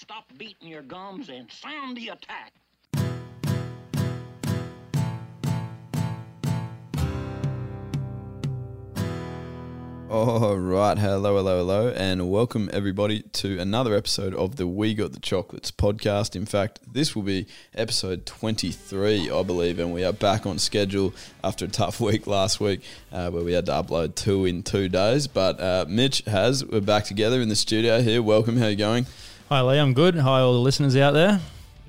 stop beating your gums and sound the attack. All right, hello, hello, hello, and welcome everybody to another episode of the We Got the Chocolates podcast. In fact, this will be episode 23, I believe, and we are back on schedule after a tough week last week uh, where we had to upload two in two days. But uh, Mitch has, we're back together in the studio here. Welcome, how are you going? Hi Lee, I'm good. Hi all the listeners out there.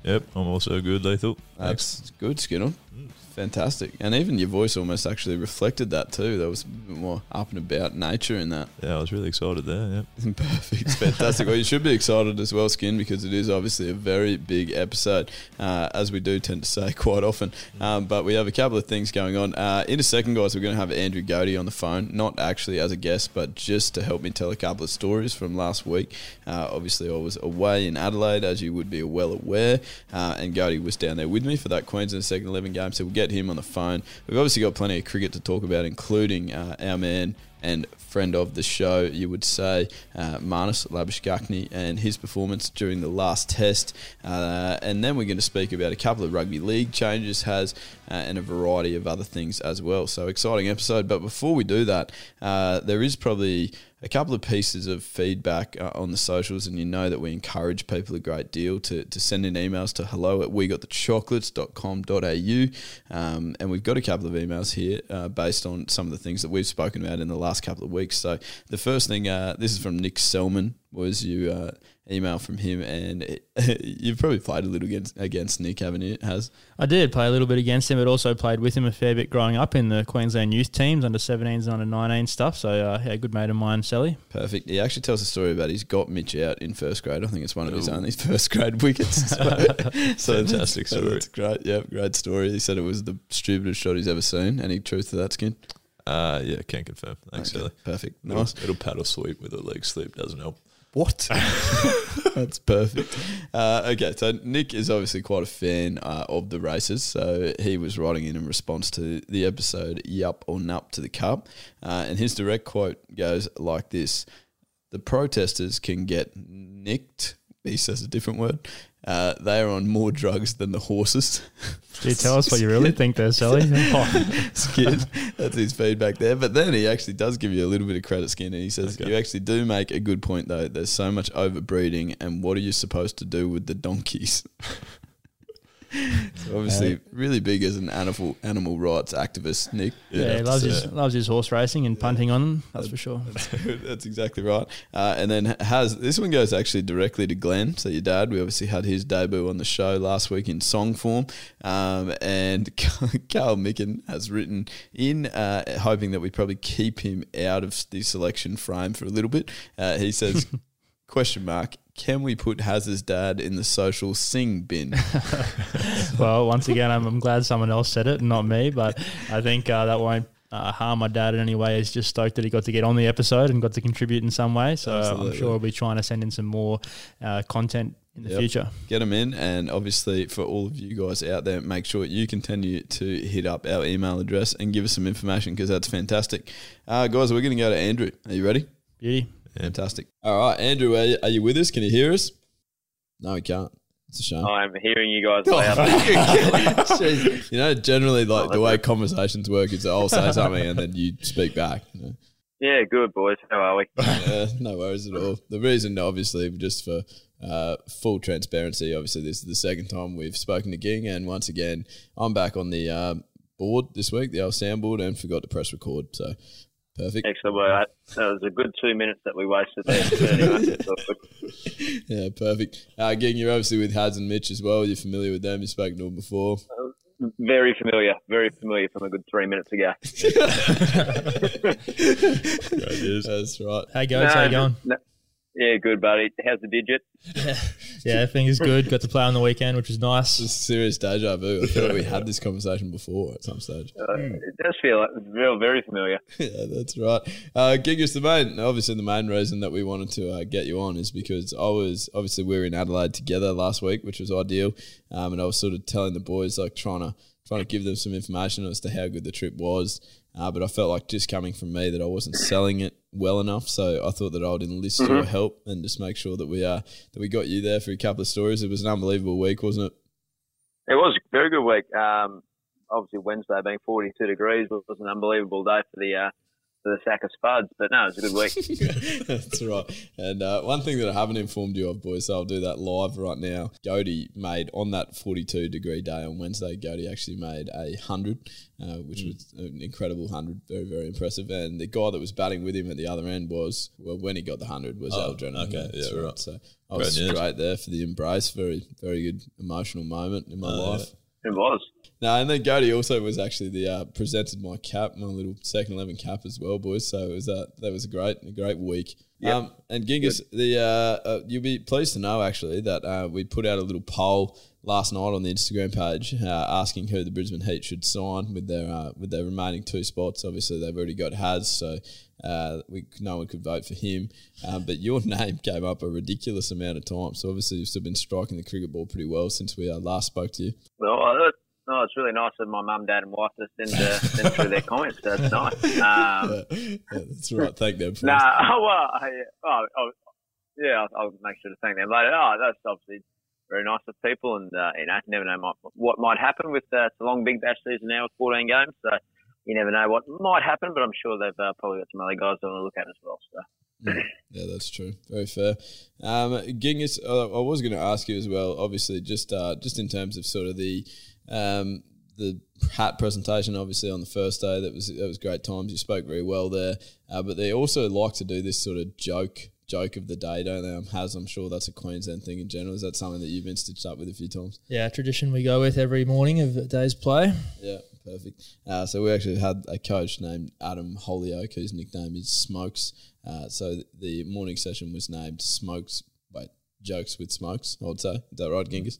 Yep, I'm also good, Lethal. That's good, Skinner. Fantastic. And even your voice almost actually reflected that too. There was a bit more up and about nature in that. Yeah, I was really excited there. Yep. Perfect. Fantastic. well, you should be excited as well, Skin, because it is obviously a very big episode, uh, as we do tend to say quite often. Um, but we have a couple of things going on. Uh, in a second, guys, we're going to have Andrew Godey on the phone, not actually as a guest, but just to help me tell a couple of stories from last week. Uh, obviously, I was away in Adelaide, as you would be well aware, uh, and Godey was down there with me for that Queensland second 11 game. So we'll get him on the phone. We've obviously got plenty of cricket to talk about, including uh, our man and friend of the show, you would say, uh, Marnus Labuschagne and his performance during the last test. Uh, and then we're going to speak about a couple of rugby league changes has and a variety of other things as well. So exciting episode. But before we do that, uh, there is probably a couple of pieces of feedback uh, on the socials, and you know that we encourage people a great deal to, to send in emails to hello at wegotthechocolates.com.au. Um, and we've got a couple of emails here uh, based on some of the things that we've spoken about in the last couple of weeks. So the first thing, uh, this is from Nick Selman, was you uh, email from him, and it, you've probably played a little against, against Nick, haven't you? Has I did play a little bit against him, but also played with him a fair bit growing up in the Queensland youth teams, under 17s and under 19 stuff. So, uh, yeah, a good mate of mine, Sally. perfect. He actually tells a story about he's got Mitch out in first grade. I think it's one of his only first grade wickets. So, so Fantastic that's, story. That's great. Yeah, great story. He said it was the stupidest shot he's ever seen. Any truth to that, Skin? Uh, yeah, can't confirm. Thanks, Okay, Sally. Perfect. It'll, Nice. it'll paddle sweep with a leg slip, doesn't help. What? That's perfect. Uh, okay, so Nick is obviously quite a fan uh, of the races, so he was writing in in response to the episode "Yup or Nup to the Cup," uh, and his direct quote goes like this: "The protesters can get nicked." He says a different word. Uh, they are on more drugs than the horses. Do you tell us what you really think there, Sally? Oh, Skid. That's his feedback there. But then he actually does give you a little bit of credit, Skin, and he says, Okay. You actually do make a good point, though. There's so much overbreeding, and what are you supposed to do with the donkeys? so obviously, really big as an animal animal rights activist, Nick. yeah, he loves his, loves his horse racing and punting on them, that's for sure. That's exactly right. Uh, and then has this one goes actually directly to Glenn. So your dad, we obviously had his debut on the show last week in song form, um, and Carl Micken has written in, uh, hoping that we probably keep him out of the selection frame for a little bit. Uh, he says, "Question mark." Can we put Haz's dad in the social sing bin? well, once again, I'm, I'm glad someone else said it, not me, but I think uh, that won't uh, harm my dad in any way. He's just stoked that he got to get on the episode and got to contribute in some way. So uh, I'm sure we'll be trying to send in some more uh, content in the Yep. future. get them in. And obviously, for all of you guys out there, make sure you continue to hit up our email address and give us some information because that's fantastic. Uh, guys, we're going to go to Andrew. Are you ready? Beauty. Fantastic. All right, Andrew, are you, are you with us? Can you hear us? No, we can't. It's a shame. I'm hearing you guys Oh, loud. You know, generally, like the way conversations work is I'll say something and then you speak back. You know? Yeah, good boys. How are we? yeah, no worries at all. The reason, obviously, just for uh, full transparency, obviously, this is the second time we've spoken to Ging, and once again, I'm back on the uh, board this week, the old soundboard, and forgot to press record. So perfect. Excellent. Well, that, that was a good two minutes that we wasted there. But anyway, it's all good. Yeah, perfect. Uh, Ging, you're obviously with Hads and Mitch as well. You're familiar with them. You've spoken to them before. very familiar. Very familiar from a good three minutes ago. That's right. Hey, guys, how you going? no- yeah, good, buddy. How's the digit? Yeah, everything is good. Got to play on the weekend, which was nice. It's serious deja vu. I feel like we had this conversation before at some stage. Uh, It does feel like real, very familiar. yeah, that's right. Uh, Gigas, the main, obviously, the main reason that we wanted to uh, get you on is because I was obviously we were in Adelaide together last week, which was ideal, um, and I was sort of telling the boys like trying to trying to give them some information as to how good the trip was. Uh, but I felt like just coming from me that I wasn't selling it well enough, so I thought that I would enlist your help and just make sure that we uh, that we got you there for a couple of stories. It was an unbelievable week, wasn't it? It was a very good week. Um, obviously, Wednesday being 42 degrees was, was an unbelievable day for the uh, the sack of spuds. But no, it was a good week. That's right. And uh, one thing that I haven't informed you of, boys, so I'll do that live right now. Goaty made on that 42 degree day on Wednesday. Goaty actually made a hundred, uh, which was an incredible hundred. Very, very impressive. And the guy that was batting with him at the other end was well, when he got the hundred was Oh, Aldrin. okay, That's yeah, right. So I was Great news. straight there for the embrace. Very, very good emotional moment in my Oh, life. yeah. It was. No, and then Goaty also was actually the uh, presented my cap, my little second eleven cap as well, boys. So it was uh, that was a great, a great week. Yep. Um, and Genghis, the uh, uh, you'll be pleased to know actually that uh, we put out a little poll last night on the Instagram page uh, asking who the Brisbane Heat should sign with their uh, with their remaining two spots. Obviously, they've already got Has, so uh, we no one could vote for him. Um, but your name came up a ridiculous amount of times. So obviously, you've still been striking the cricket ball pretty well since we uh, last spoke to you. Well, uh, no, it's really nice of my mum, dad, and wife to send, uh, send through their comments. That's nice. Um, yeah, that's right. Thank them. For Nah, oh, well, I, oh, oh, yeah, I'll, I'll make sure to thank them later. Oh, that's obviously very nice of people, and uh, you know, never know might, what might happen with uh, it's a long Big Bash season now with 14 games, so you never know what might happen. But I'm sure they've uh, probably got some other guys they want to look at as well. So Yeah, that's true. Very fair. Um, Genghis, uh, I was going to ask you as well. Obviously, just uh, just in terms of sort of the um, the hat presentation, obviously on the first day, that was that was great times. You spoke very well there, uh, but they also like to do this sort of joke joke of the day, don't they? Um, Has I'm sure that's a Queensland thing in general. Is that something that you've been stitched up with a few times? Yeah, tradition we go with every morning of a day's play. Yeah, perfect. Uh, so we actually had a coach named Adam Holyoke, whose nickname is Smokes. Uh, so the morning session was named Smokes. Wait, jokes with Smokes. I would say. Is that right, Genghis?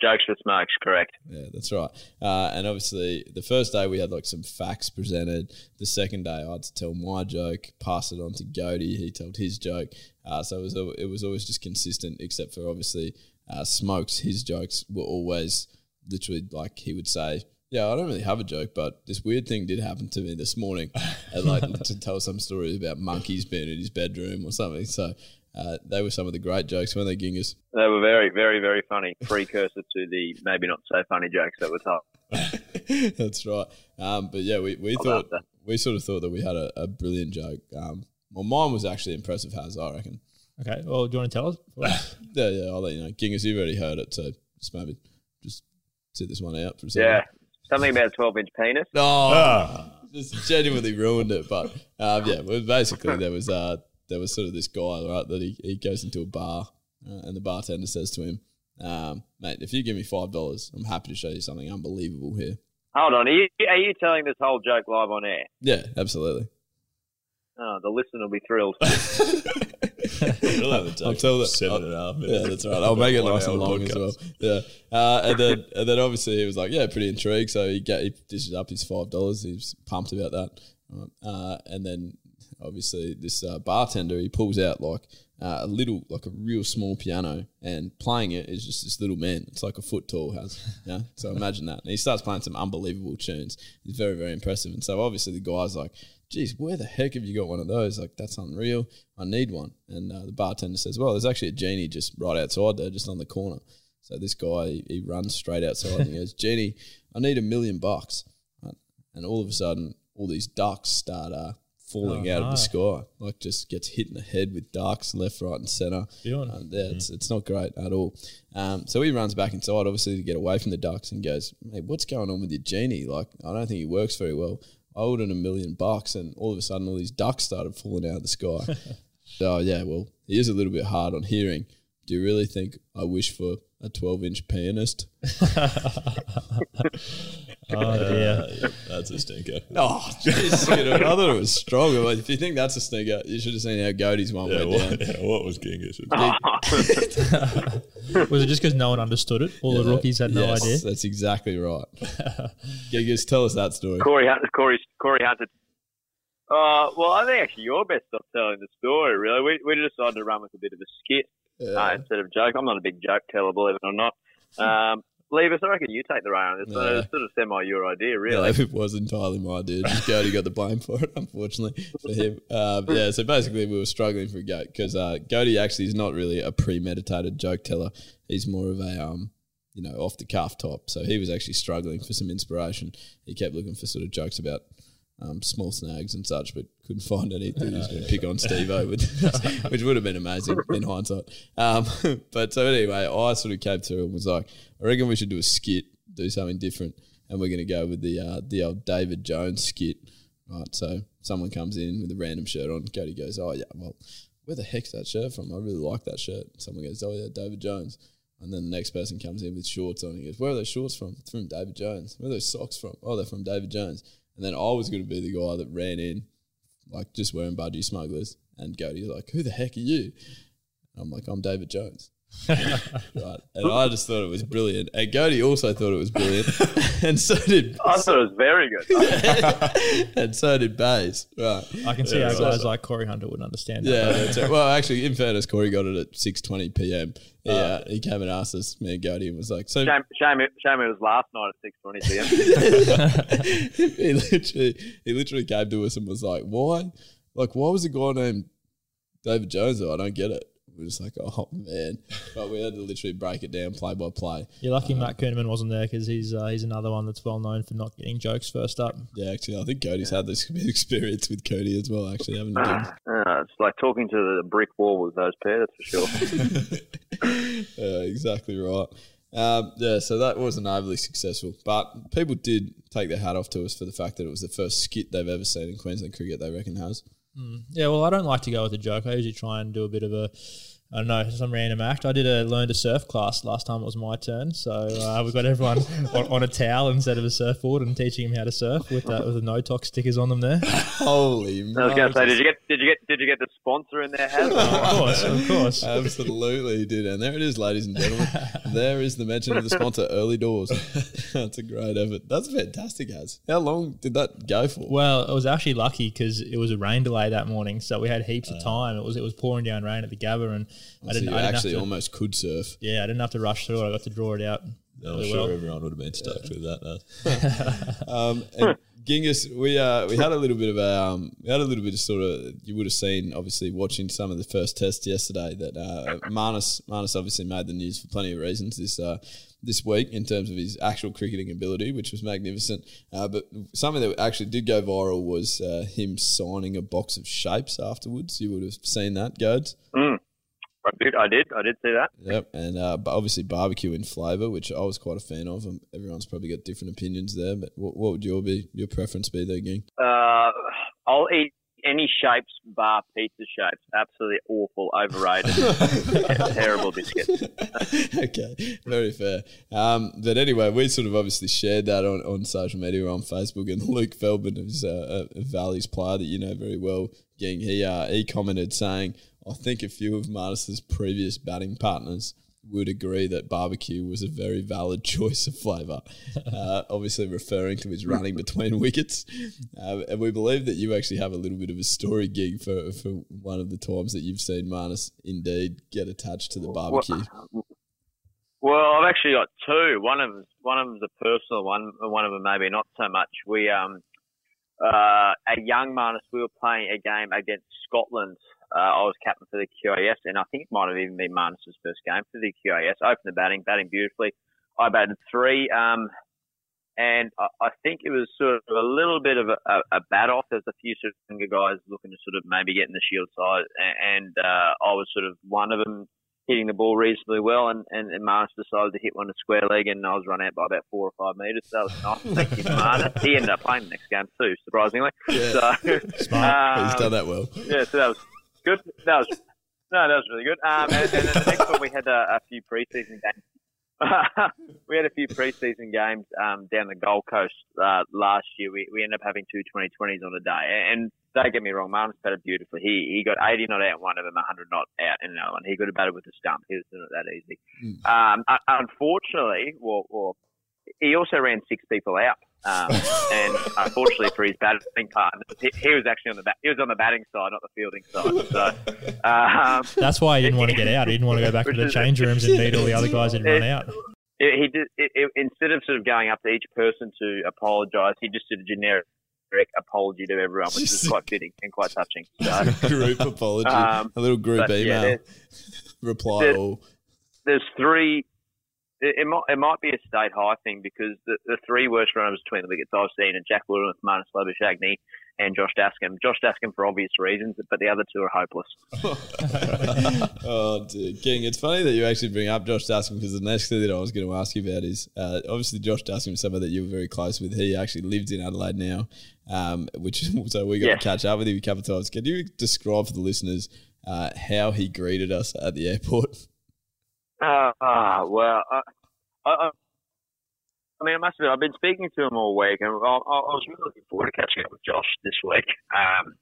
Jokes for smokes, correct. Yeah, that's right. Uh, and obviously, the first day we had like some facts presented. The second day, I had to tell my joke, pass it on to Goaty. He told his joke. Uh, so it was it was always just consistent, except for obviously uh, Smokes. His jokes were always literally like he would say. Yeah, I don't really have a joke, but this weird thing did happen to me this morning. and like to tell some stories about monkeys being in his bedroom or something. So uh, they were some of the great jokes, weren't they, Gingers? They were very, very, very funny. Precursor to the maybe not so funny jokes that were told. That's right. Um, but yeah, we, we I thought we sort of thought that we had a, a brilliant joke. Um, well, mine was actually impressive, Has I reckon. Okay, well, do you want to tell us? Yeah, yeah. I'll let you know. Gingers, you've already heard it, so just maybe just sit this one out for a second. Yeah, something about a 12 inch penis. No, Ah. just genuinely ruined it. But um, yeah, well, basically there was uh, there was sort of this guy right that he, he goes into a bar uh, and the bartender says to him, um, "Mate, if you give me five dollars, I'm happy to show you something unbelievable here." Hold on, are you, are you telling this whole joke live on air? Yeah, absolutely. Oh, the listener will be thrilled. We'll have it I'll tell that- seven I'll- and a half Yeah, that's right. I'll make it nice and hour long as well. Yeah, uh, and then and then obviously he was like, yeah, pretty intrigued. So he get he dishes up his five dollars. He was pumped about that. Uh, and then obviously this uh, bartender he pulls out like uh, a little like a real small piano and playing it is just this little man. It's like a foot tall has. Yeah. So imagine that. And he starts playing some unbelievable tunes. He's very very impressive. And so obviously the guy's like. Geez, where the heck have you got one of those? Like, that's unreal. I need one. And uh, the bartender says, Well, there's actually a genie just right outside there, just on the corner. So this guy, he, he runs straight outside and he goes, Genie, I need a million bucks. And all of a sudden, all these ducks start uh, falling Oh, out of the sky, like just gets hit in the head with darks left, right, and center. Um, yeah, it's, it's not great at all. Um, so he runs back inside, obviously, to get away from the ducks and goes, Mate, what's going on with your genie? Like, I don't think he works very well. I owed him a million bucks, and all of a sudden, all these ducks started falling out of the sky. so, yeah, well, he is a little bit hard on hearing. Do you really think I wish for a 12 inch pianist? Oh dear. Yeah, that's a stinker. Oh, jeez, Skinner, I thought it was strong. but If you think that's a stinker, you should have seen how Goaty's one Yeah, went what, down. yeah, what was Genghis? Was it just because no one understood it? All the rookies had no Yes, idea. That's exactly right. Gigas, tell us that story. Corey Hunter. Corey, Corey Hunter. Uh, well, I think actually you're best off telling the story. Really, we we decided to run with a bit of a skit uh, instead of joke. I'm not a big joke teller, believe it or not. Um, Levis, I reckon you take the reign on this. Yeah. it's sort of semi your idea, Yeah, really. it was entirely my idea. Just Goaty got the blame for it, unfortunately for him. Um, yeah, so basically we were struggling for a goat because uh, Goaty actually is not really a premeditated joke teller. He's more of a um, you know, off the cuff top. So he was actually struggling for some inspiration. He kept looking for sort of jokes about um, small snags and such, but couldn't find anything. He was going to pick on Steve O, which, which would have been amazing in hindsight. Um, but so anyway, I sort of came through and was like, I reckon we should do a skit, do something different, and we're going to go with the uh, the old David Jones skit. Right, so someone comes in with a random shirt on. Cody goes, "Oh yeah, well, where the heck's that shirt from? I really like that shirt." Someone goes, "Oh yeah, David Jones." And then the next person comes in with shorts on. He goes, "Where are those shorts from?" It's from David Jones. Where are those socks from? Oh, they're from David Jones. And then I was going to be the guy that ran in, like just wearing budgie smugglers. And Cody's like, "Who the heck are you?" I'm like, "I'm David Jones." Right. And I just thought it was brilliant. And Cody also thought it was brilliant. and so did I thought it was very good. and so did Bays. Right. I can see how so- guys like Corey Hunter wouldn't understand that. Yeah, that's right. Well, actually, in fairness, Corey got it at six twenty p.m. Yeah, uh, he came and asked us, me and Cody, and was like, "So Shame, shame, it, shame it was last night at six twenty pm. he literally he literally came to us and was like, "Why? Like, why was a guy named David Jones? Though I don't get it." We're just like, "Oh man!" But we had to literally break it down play by play. You're lucky Matt Kuhnemann wasn't there because he's uh, he's another one that's well known for not getting jokes first up. Yeah, actually, I think Cody's had this experience with Cody as well. Actually, haven't you? Uh, it's like talking to the brick wall with those pair, that's for sure. yeah, exactly right. Um, yeah, so that wasn't overly successful, but people did take their hat off to us for the fact that it was the first skit they've ever seen in Queensland cricket. They reckon has. Yeah, well, I don't like to go with a joke. I usually try and do a bit of a, I don't know, some random act. I did a learn to surf class last time it was my turn, so uh, we've got everyone on, on a towel instead of a surfboard and teaching them how to surf with uh, with the no talk stickers on them there. Holy, man. I was going to say, did you get did you get did you get the sponsor in there? Has of course, of course. Absolutely, he did. And there it is, ladies and gentlemen. there is the mention of the sponsor, Early Doors. That's a great effort. That's fantastic, Az. How long did that go for? Well, it was actually lucky because it was a rain delay that morning, so we had heaps of time. It was it was pouring down rain at the Gabba, and I didn't, you I didn't actually have to, almost could surf. yeah, I didn't have to rush through it. I got to draw it out. I'm sure well. everyone would have been stoked with that. No. Um, and Genghis, we uh, we had a little bit of a um, we had a little bit of sort of you would have seen obviously watching some of the first tests yesterday that uh, Marnus Marnus obviously made the news for plenty of reasons this uh, this week in terms of his actual cricketing ability, which was magnificent. Uh, but something that actually did go viral was uh, him signing a box of shapes afterwards. You would have seen that, Goads. I did, I did, I did see that. Yep, and uh, but obviously barbecue in flavour, which I was quite a fan of. Everyone's probably got different opinions there, but what, what would your be your preference be there, Ging? Uh, I'll eat any shapes bar pizza shapes. Absolutely awful, overrated, terrible biscuit. okay, very fair. Um, but anyway, we sort of obviously shared that on, on social media on Facebook, and Luke Feldman, who's a, a Valley's player that you know very well, Ging, he uh, he commented saying, "I think a few of Marnus's previous batting partners." Would agree that barbecue was a very valid choice of flavour. Uh, obviously, referring to his running between wickets, uh, and we believe that you actually have a little bit of a story gig for, for one of the times that you've seen Marnus indeed get attached to the barbecue. Well, I've actually got two. One of one of them's a personal one, and one of them maybe not so much. We um uh at young Marnus, we were playing a game against Scotland. Uh, I was captain for the QAS, and I think it might have even been Marnus's first game for the QAS. Opened the batting, batting beautifully. I batted three, um, and I, I think it was sort of a little bit of a, a, a bat off. There's a few sort of younger guys looking to sort of maybe get in the shield side, and, and uh, I was sort of one of them hitting the ball reasonably well, and, and, and Marnus decided to hit one to square leg, and I was run out by about four or five metres. So that was nice. Thank you, Marnus. He ended up playing the next game too, surprisingly. Yeah. So, Smart. He's um, done that well. yeah, so that was good. That was no, that was really good. Um, and, and then the next one we had a, a few preseason games. we had a few preseason games um, down the Gold Coast uh, last year. We, we ended up having two 2020s on a day. And don't get me wrong, Marnus batted beautifully. He he got 80 not out in one of them, 100 not out in another one. He could have batted with a stump. He was doing it that easy. Um, unfortunately, well, well, he also ran six people out. Um, and unfortunately for his batting partner, he, he was actually on the bat, he was on the batting side, not the fielding side. So um, That's why he didn't want to get out. He didn't want to go back to the change rooms and meet all the other guys and run out. it, he did it, it, instead of sort of going up to each person to apologise, he just did a generic apology to everyone, which was quite fitting and quite touching. So, group apology. Um, a little group but, yeah, email. reply there- all. there's three. It, it might it might be a state high thing because the, the three worst runners between the wickets I've seen are Jack Williams, Marnus Labuschagne, and Josh Dascom. Josh Dascom for obvious reasons, but the other two are hopeless. oh, dear. King, it's funny that you actually bring up Josh Dascom because the next thing that I was going to ask you about is uh, obviously Josh Dascom is someone that you were very close with. He actually lives in Adelaide now, um, which so we got Yes. to catch up with him a couple of times. Can you describe for the listeners uh, how he greeted us at the airport? Uh, ah, well, I, I, I mean, I must admit, I've been speaking to him all week, and I, I I was really looking forward to catching up with Josh this week. Um,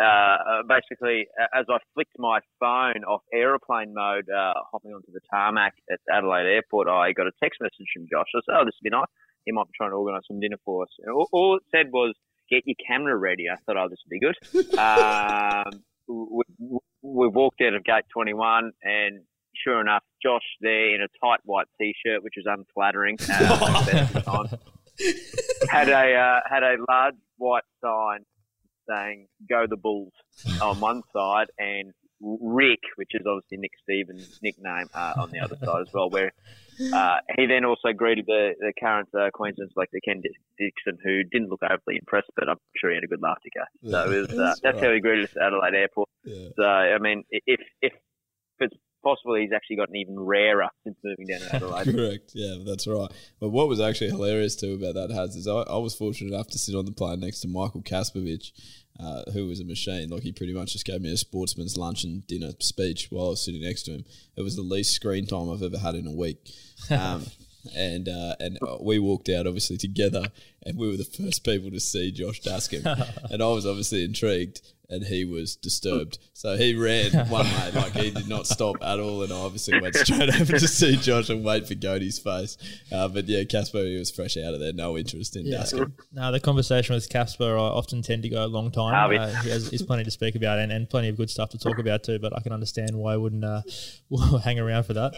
uh, basically, as I flicked my phone off aeroplane mode, uh, hopping onto the tarmac at Adelaide Airport, I got a text message from Josh. I said, "Oh, this would be nice. He might be trying to organise some dinner for us." And all, all it said was, "Get your camera ready." I thought, "Oh, this would be good." um, we, we, we walked out of gate 21, and sure enough, Josh there in a tight white t-shirt, which was unflattering. Uh, best of times. had a uh, had a large white sign saying "Go the Bulls" on one side, and Rick, which is obviously Nick Stevens' nickname, uh, on the other side as well. Where uh, he then also greeted the, the current uh, Queensland selector Ken Dixon, who didn't look overly impressed, but I'm sure he had a good laugh to go. So it was, uh, That's that's right. how he greeted us at Adelaide Airport. Yeah. So I mean, if if it's possible, he's actually gotten even rarer since moving down to Adelaide. Correct. Yeah, that's right. But what was actually hilarious too about that has is I, I was fortunate enough to sit on the plane next to Michael Kasprowicz, uh, who was a machine. Like he pretty much just gave me a sportsman's lunch and dinner speech while I was sitting next to him. It was the least screen time I've ever had in a week. Um, and uh, and we walked out obviously together, and we were the first people to see Josh Dascom, and I was obviously intrigued, and he was disturbed. So he ran one way, like he did not stop at all, and I obviously went straight over to see Josh and wait for Cody's face. Uh, but yeah, Casper he was fresh out of there, no interest in Dascom. No, the conversation with Casper I often tend to go a long time. Harvey. Uh, he has he's plenty to speak about and, and plenty of good stuff to talk about too. But I can understand why I wouldn't uh, hang around for that.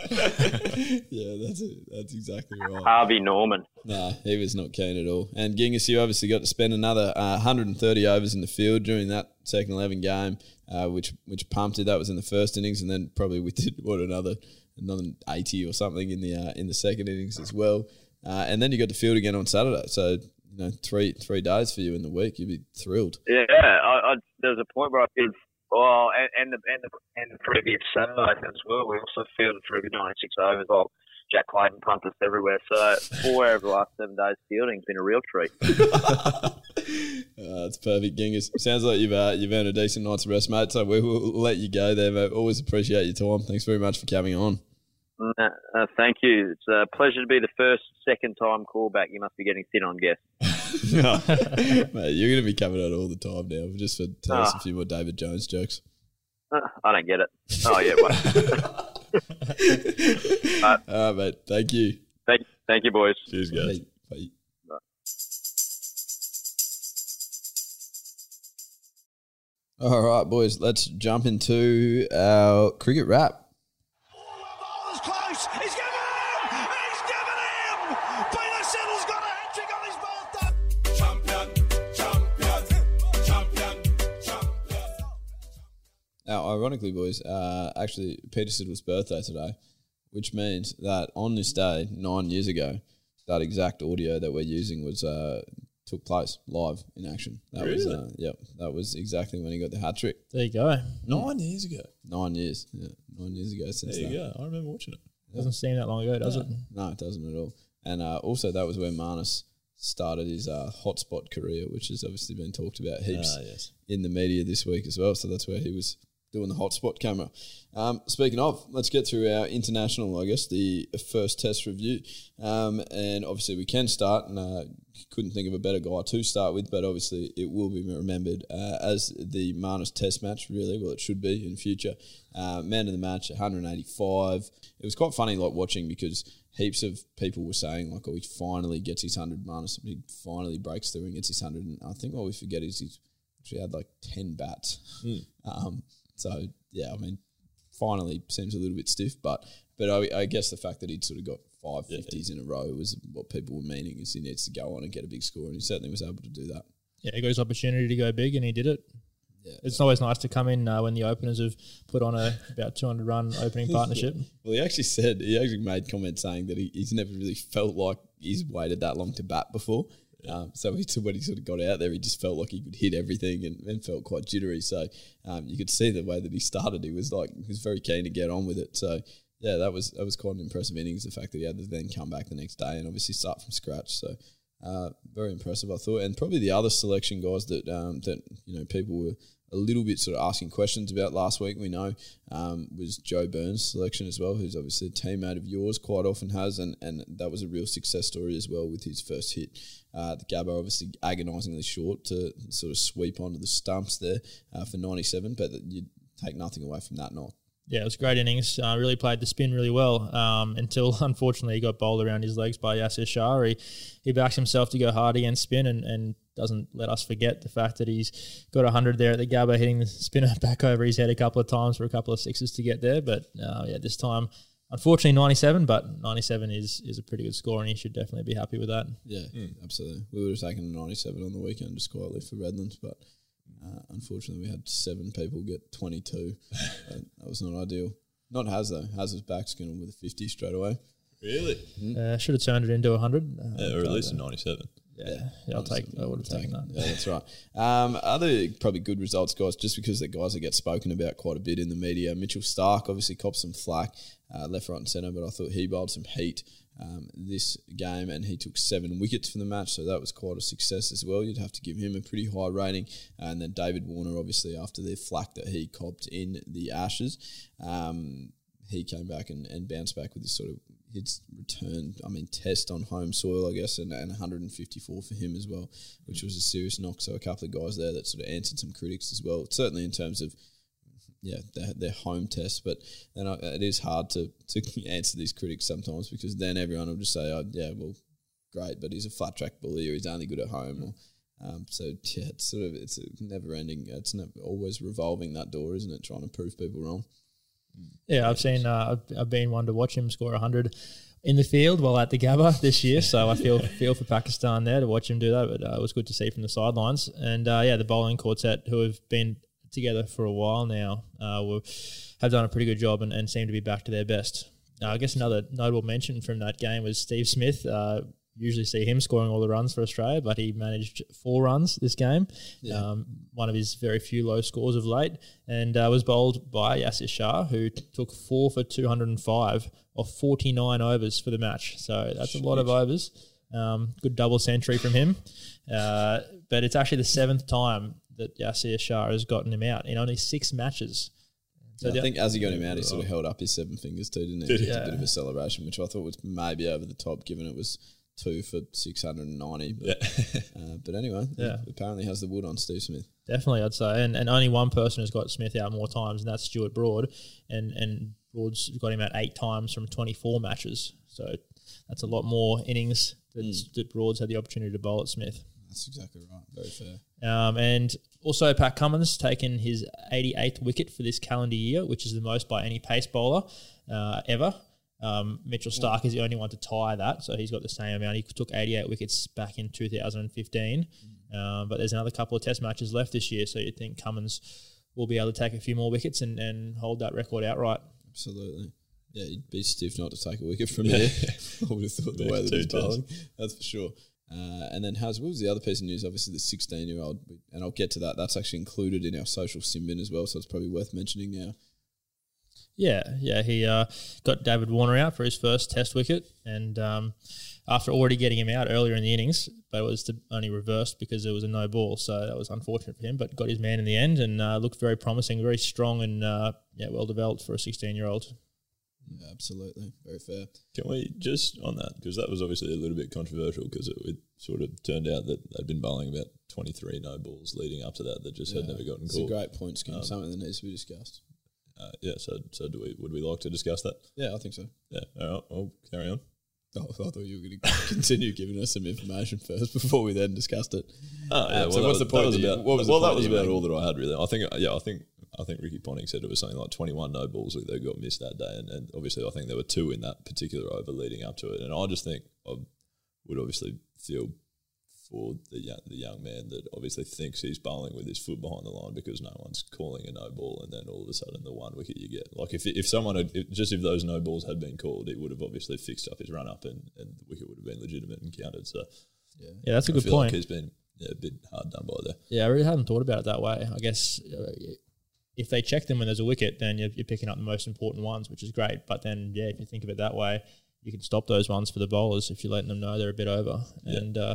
yeah, that's it. That's exactly right. Harvey Norman. No, he was not keen at all. And Genghis, you obviously got to spend another uh, 130 overs in the field during that second 11 game, uh, which which pumped it. That was in the first innings, and then probably we did what another another 80 or something in the uh, in the second innings as well. Uh, and then you got the field again on Saturday. So you know, three three days for you in the week. You'd be thrilled. Yeah, I, I, there was a point where I fielded. Well, and, and the and the and the previous Saturday as well. We also fielded for a good 96 overs. While Jack Clayton pumped us everywhere. So four of the last seven days fielding's been a real treat. Uh, it's perfect, Genghis. Sounds like you've uh, you've earned a decent night's rest, mate. So we will let you go there, mate. Always appreciate your time. Thanks very much for coming on. Uh, uh, thank you. It's a pleasure to be the first second time callback. You must be getting thin on guests. Mate, you're going to be coming out all the time now. Just for tell us a Ah. few more David Jones jokes. Uh, I don't get it. Oh yeah. Well, All right, mate. Thank you. thank, thank you, boys. Cheers, guys. Bye. All right, boys. Let's jump into our cricket wrap. Now, ironically, boys, uh, actually, Peter Siddle's birthday today, which means that on this day, nine years ago, that exact audio that we're using was uh, took place live in action. That was Really? uh, yep, that was exactly when he got the hat trick. There you go. Nine years ago. Nine years, yeah, nine years ago since There you that. go. I remember watching it. Doesn't seem that long ago, does it? No, it doesn't at all. And uh, also, that was where Marnus started his uh, hotspot career, which has obviously been talked about heaps Ah, yes. in the media this week as well. So that's where he was doing the hotspot camera. Um, speaking of, let's get through our international, I guess, the first test review. Um, and obviously, we can start, and uh, couldn't think of a better guy to start with, but obviously, it will be remembered uh, as the Marnus test match, really. Well, it should be in future. Uh, man of the match, 185. It was quite funny, like watching, because heaps of people were saying, like, oh, he finally gets his 100 Marnus. He finally breaks through and gets his 100. And I think what we forget is he's actually had like 10 bats. Um, so, yeah, I mean, finally seems a little bit stiff, but but I, I guess the fact that he'd sort of got five fifties in a row was what people were meaning is he needs to go on and get a big score, and he certainly was able to do that. Yeah, he got his opportunity to go big, and he did it. Yeah. It's always nice to come in uh, when the openers have put on a about 200 run opening partnership. Well, he actually said he actually made comments saying that he, he's never really felt like he's waited that long to bat before. Um, so he, when he sort of got out there, he just felt like he could hit everything and, and felt quite jittery. So um, you could see the way that he started. He was like he was very keen to get on with it. So yeah, that was that was quite an impressive innings. The fact that he had to then come back the next day and obviously start from scratch. So uh, very impressive, I thought. And probably the other selection guys that um, that you know people were a little bit sort of asking questions about last week. We know um, was Joe Burns' selection as well, who's obviously a teammate of yours, quite often has, and and that was a real success story as well with his first hit. Uh, the Gabbo obviously agonisingly short to sort of sweep onto the stumps there uh, for 97, but you take nothing away from that knock. Yeah, it was a great innings. Uh, really played the spin really well um, until unfortunately he got bowled around his legs by Yasir Shah. He, he backs himself to go hard against spin and, and doesn't let us forget the fact that he's got 100 there at the Gabba, hitting the spinner back over his head a couple of times for a couple of sixes to get there. But uh, yeah, this time, unfortunately, 97, but 97 is, is a pretty good score and he should definitely be happy with that. Yeah, absolutely. We would have taken a 97 on the weekend just quietly for Redlands, but uh, unfortunately we had seven people get 22. Uh, that was not ideal. Not Haz though. Haz was back skinning with a 50 straight away. Really? Uh, should have turned it into 100. Uh, Yeah, or at least a 97. yeah, yeah, I'll take. I would have taken that. Yeah, that's right. Um, other probably good results, guys, just because they're guys that get spoken about quite a bit in the media. Mitchell Starc obviously copped some flack, uh, left, right, and centre, but I thought he bowled some heat um, this game and he took seven wickets for the match, so that was quite a success as well. You'd have to give him a pretty high rating. And then David Warner, obviously, after the flack that he copped in the Ashes, um, he came back and, and bounced back with this sort of his return, I mean, test on home soil, I guess, and, and 154 for him as well, which was a serious knock. So a couple of guys there that sort of answered some critics as well, certainly in terms of yeah their, their home test. But then I, it is hard to to answer these critics sometimes because then everyone will just say, oh yeah, well, great, but he's a flat track bully or he's only good at home. Or, um, so yeah, it's sort of it's a never ending. It's never, always revolving that door, isn't it? Trying to prove people wrong. Yeah, I've seen. Uh, I've, I've been one to watch him score 100 in the field while at the Gabba this year. So I feel feel for Pakistan there to watch him do that. But uh, it was good to see from the sidelines. And uh, yeah, the bowling quartet who have been together for a while now uh, will have done a pretty good job and, and seem to be back to their best. Uh, I guess another notable mention from that game was Steve Smith. Uh, usually see him scoring all the runs for Australia, but he managed four runs this game. Um, one of his very few low scores of late, and uh, was bowled by Yasir Shah, who t- took four for 205 off 49 overs for the match. So that's a lot of overs. Um, good double century from him. Uh, but it's actually the seventh time that Yasir Shah has gotten him out in only six matches. So I think as he got him out, he sort of held up his seven fingers too, didn't he? Just A bit of a celebration, which I thought was maybe over the top, given it was two for six hundred and ninety. But, Yeah. uh, but anyway, Yeah. apparently has the wood on Steve Smith. Definitely, I'd say, and and only one person has got Smith out more times, and that's Stuart Broad, and and Broad's got him out eight times from twenty four matches. So that's a lot more innings that, that Broad's had the opportunity to bowl at Smith. That's exactly right. Very fair. Um, and also Pat Cummins taken his 88th wicket for this calendar year, which is the most by any pace bowler uh, ever. Um, Mitchell Starc is the only one to tie that, so he's got the same amount. He took 88 wickets back in 2015, um, but there's another couple of Test matches left this year, so you'd think Cummins will be able to take a few more wickets and, and hold that record outright. Absolutely. Yeah, you'd be stiff not to take a wicket from Yeah. here. I would have thought the way that he's bowling, that's for sure. Uh, and then how's what was the other piece of news? Obviously, the 16 year old, and I'll get to that. That's actually included in our social sim bin as well, so it's probably worth mentioning now. Yeah, yeah. He uh, got David Warner out for his first Test wicket, and um, after already getting him out earlier in the innings, but it was to only reversed because it was a no ball, so that was unfortunate for him. But got his man in the end, and uh, looked very promising, very strong, and uh, yeah, well developed for a 16 year old. Yeah, absolutely, very fair. Can we just on that because that was obviously a little bit controversial because it, it sort of turned out that they'd been bowling about twenty three no balls leading up to that that just had never gotten It's called. a great point, Skin. Um, something that needs to be discussed. Uh, yeah, so so do we? Would we like to discuss that? Yeah, I think so. Yeah, all right, I'll carry on. Oh, I thought you were going to continue giving us some information first before we then discussed it. Oh, yeah, Um, well, so what's was- the point? that you- about, what was well, that was about made? all that I had really. I think, yeah, I think I think Ricky Ponting said it was something like 21 no balls that they got missed that day, and, and obviously I think there were two in that particular over leading up to it, and I just think I would obviously feel for the young, the young man that obviously thinks he's bowling with his foot behind the line because no one's calling a no ball, and then all of a sudden the one wicket you get. Like if if someone had if, just if those no balls had been called, it would have obviously fixed up his run up, and, and the wicket would have been legitimate and counted. So Yeah, yeah that's a I good feel point. Like he's been yeah, a bit hard done by there. Yeah, I really hadn't thought about it that way. I guess uh, if they check them when there's a wicket, then you're, you're picking up the most important ones, which is great. But then, yeah, if you think of it that way, you can stop those ones for the bowlers if you're letting them know they're a bit over. Yeah. And uh,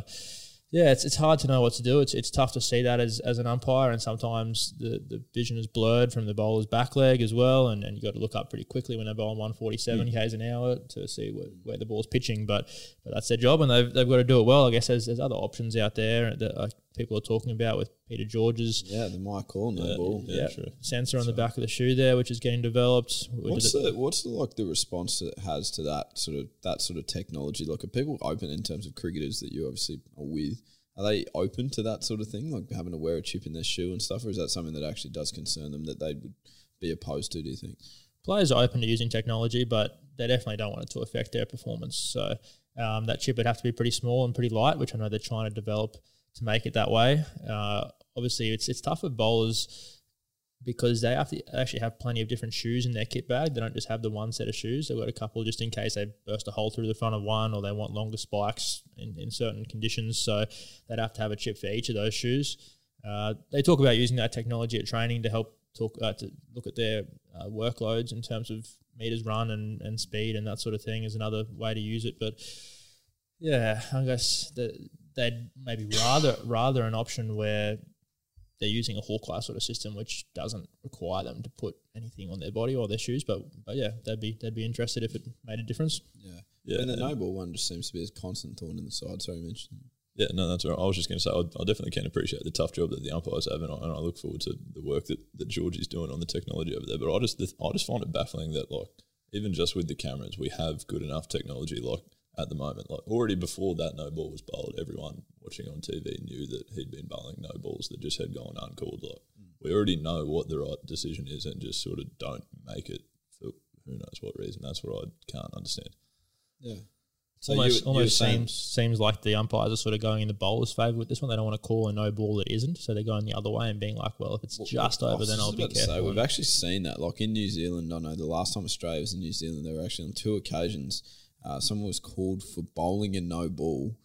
yeah, it's, it's hard to know what to do. It's it's tough to see that as, as an umpire, and sometimes the, the vision is blurred from the bowler's back leg as well, and, and you got to look up pretty quickly when they're bowling 147 k's an hour to see where, where the ball's pitching. But but that's their job, and they've, they've got to do it well. I guess there's, there's other options out there that uh, people are talking about with Peter George's Yeah, the Mike Call no Yeah, ball. yeah, yeah, true. sensor on the back of the shoe there, which is getting developed. What's the what's the like the response that it has to that sort of that sort of technology? Like, are people open in terms of cricketers that you obviously are with? Are they open to that sort of thing, like having to wear a chip in their shoe and stuff, or is that something that actually does concern them that they would be opposed to? Do you think? players are open to using technology, but they definitely don't want it to affect their performance. So um, that chip would have to be pretty small and pretty light, which I know they're trying to develop to make it that way. Uh, obviously, it's it's tough for bowlers because they have to actually have plenty of different shoes in their kit bag. They don't just have the one set of shoes. They've got a couple just in case they burst a hole through the front of one or they want longer spikes in, in certain conditions. So they'd have to have a chip for each of those shoes. Uh, they talk about using that technology at training to help talk uh, to look at their uh, workloads in terms of meters run and, and speed and that sort of thing is another way to use it. But yeah, I guess that they'd maybe rather rather an option where they're using a Hawkeye sort of system, which doesn't require them to put anything on their body or their shoes. But but yeah, they'd be they'd be interested if it made a difference. Yeah, Yeah, And the and- no ball one just seems to be a constant thorn in the side. Sorry, mentioned. Yeah, no, that's all right. I was just going to say, I, I definitely can appreciate the tough job that the umpires have, and I, and I look forward to the work that, that George is doing on the technology over there. But I just I just find it baffling that like even just with the cameras, we have good enough technology. Like at the moment, like already before that no ball was bowled, everyone watching on TV knew that he'd been bowling no balls that just had gone uncalled. Like we already know what the right decision is, and just sort of don't make it for who knows what reason. That's what I can't understand. Yeah. almost you- you almost seems seems like the umpires are sort of going in the bowler's favour with this one. They don't want to call a no ball that isn't, so they're going the other way and being like, well, if it's just over, then I'll be about to say, careful. we've actually seen that. Like in New Zealand, I know the last time Australia was in New Zealand, they were actually on two occasions. Uh, someone was called for bowling a no ball.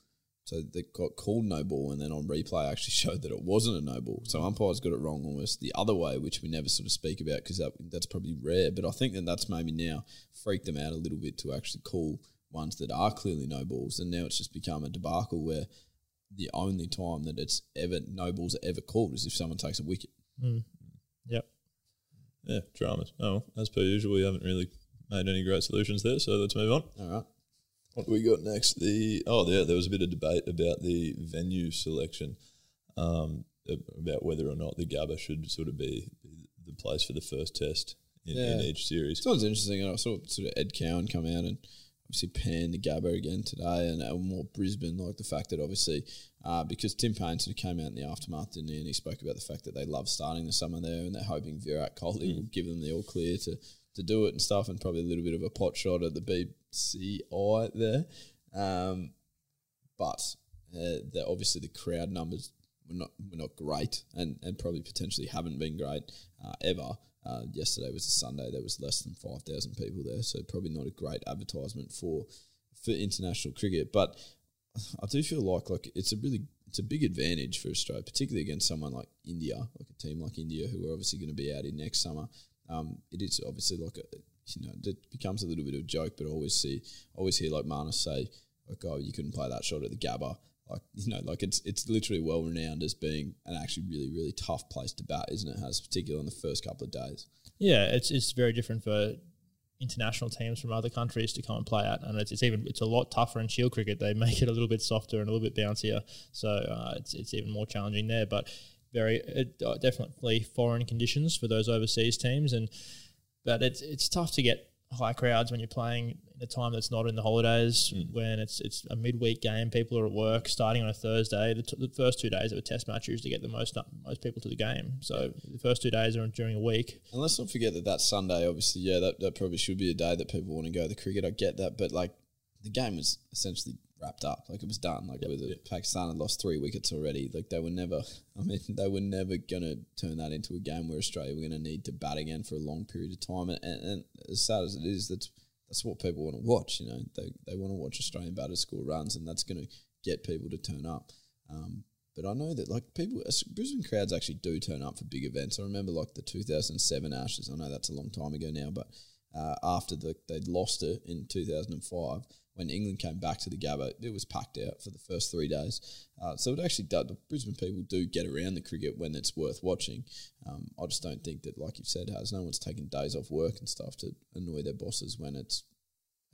So they got called no ball, and then on replay actually showed that it wasn't a no ball. So umpires got it wrong almost the other way, which we never sort of speak about because that, that's probably rare. But I think that that's maybe now freaked them out a little bit to actually call ones that are clearly no balls, and now it's just become a debacle where the only time that it's ever no balls are ever called is if someone takes a wicket. Yep. Yeah, dramas. Oh, as per usual, we haven't really made any great solutions there, so let's move on. All right. What do we got next? The oh, yeah, there was a bit of debate about the venue selection, um, about whether or not the Gabba should sort of be the place for the first test in, in each series. One's interesting. and I saw sort of Ed Cowan come out and obviously pan the Gabba again today and uh, more Brisbane, like the fact that obviously uh, because Tim Paine sort of came out in the aftermath, didn't he? And he spoke about the fact that they love starting the summer there and they're hoping Virat Kohli will give them the all clear to, to do it and stuff and probably a little bit of a pot shot at the BCCI there. Um, but uh, the, obviously the crowd numbers were not were not great and, and probably potentially haven't been great uh, ever. Uh, yesterday was a Sunday. There was less than five thousand people there, so probably not a great advertisement for for international cricket. But I do feel like like it's a really it's a big advantage for Australia, particularly against someone like India, like a team like India, who are obviously going to be out in next summer. Um, it is obviously like a you know it becomes a little bit of a joke, but I always see always hear like Marnus say like oh you couldn't play that shot at the Gabba. Like you know, like it's it's literally well renowned as being an actually really really tough place to bat, isn't it? Has particularly in the first couple of days. Yeah, it's it's very different for international teams from other countries to come and play at, and it's, it's even it's a lot tougher in Shield cricket. They make it a little bit softer and a little bit bouncier, so uh, it's it's even more challenging there. But very uh, definitely foreign conditions for those overseas teams, and but it's it's tough to get high crowds when you're playing in a time that's not in the holidays when it's it's a midweek game people are at work starting on a Thursday the, t- the first two days of a test match usually get the most most people to the game so the first two days are during a week And let's not forget that that Sunday, obviously, yeah, that, that probably should be a day that people want to go to the cricket. I get that, but like the game was essentially wrapped up. Like it was done. Like with it, Pakistan had lost three wickets already. Like they were never. I mean, they were never gonna turn that into a game where Australia were gonna need to bat again for a long period of time. And, and, and as sad as it is, that's that's what people want to watch. You know, they they want to watch Australian batters score runs, and that's gonna get people to turn up. Um, but I know that like people, Brisbane crowds actually do turn up for big events. I remember like the 2007 Ashes. I know that's a long time ago now, but uh, after the, they'd lost it in 2005, when England came back to the Gabba, it was packed out for the first three days. Uh, so it actually does. The Brisbane people do get around the cricket when it's worth watching. Um, I just don't think that, like you've said, has no one's taking days off work and stuff to annoy their bosses when it's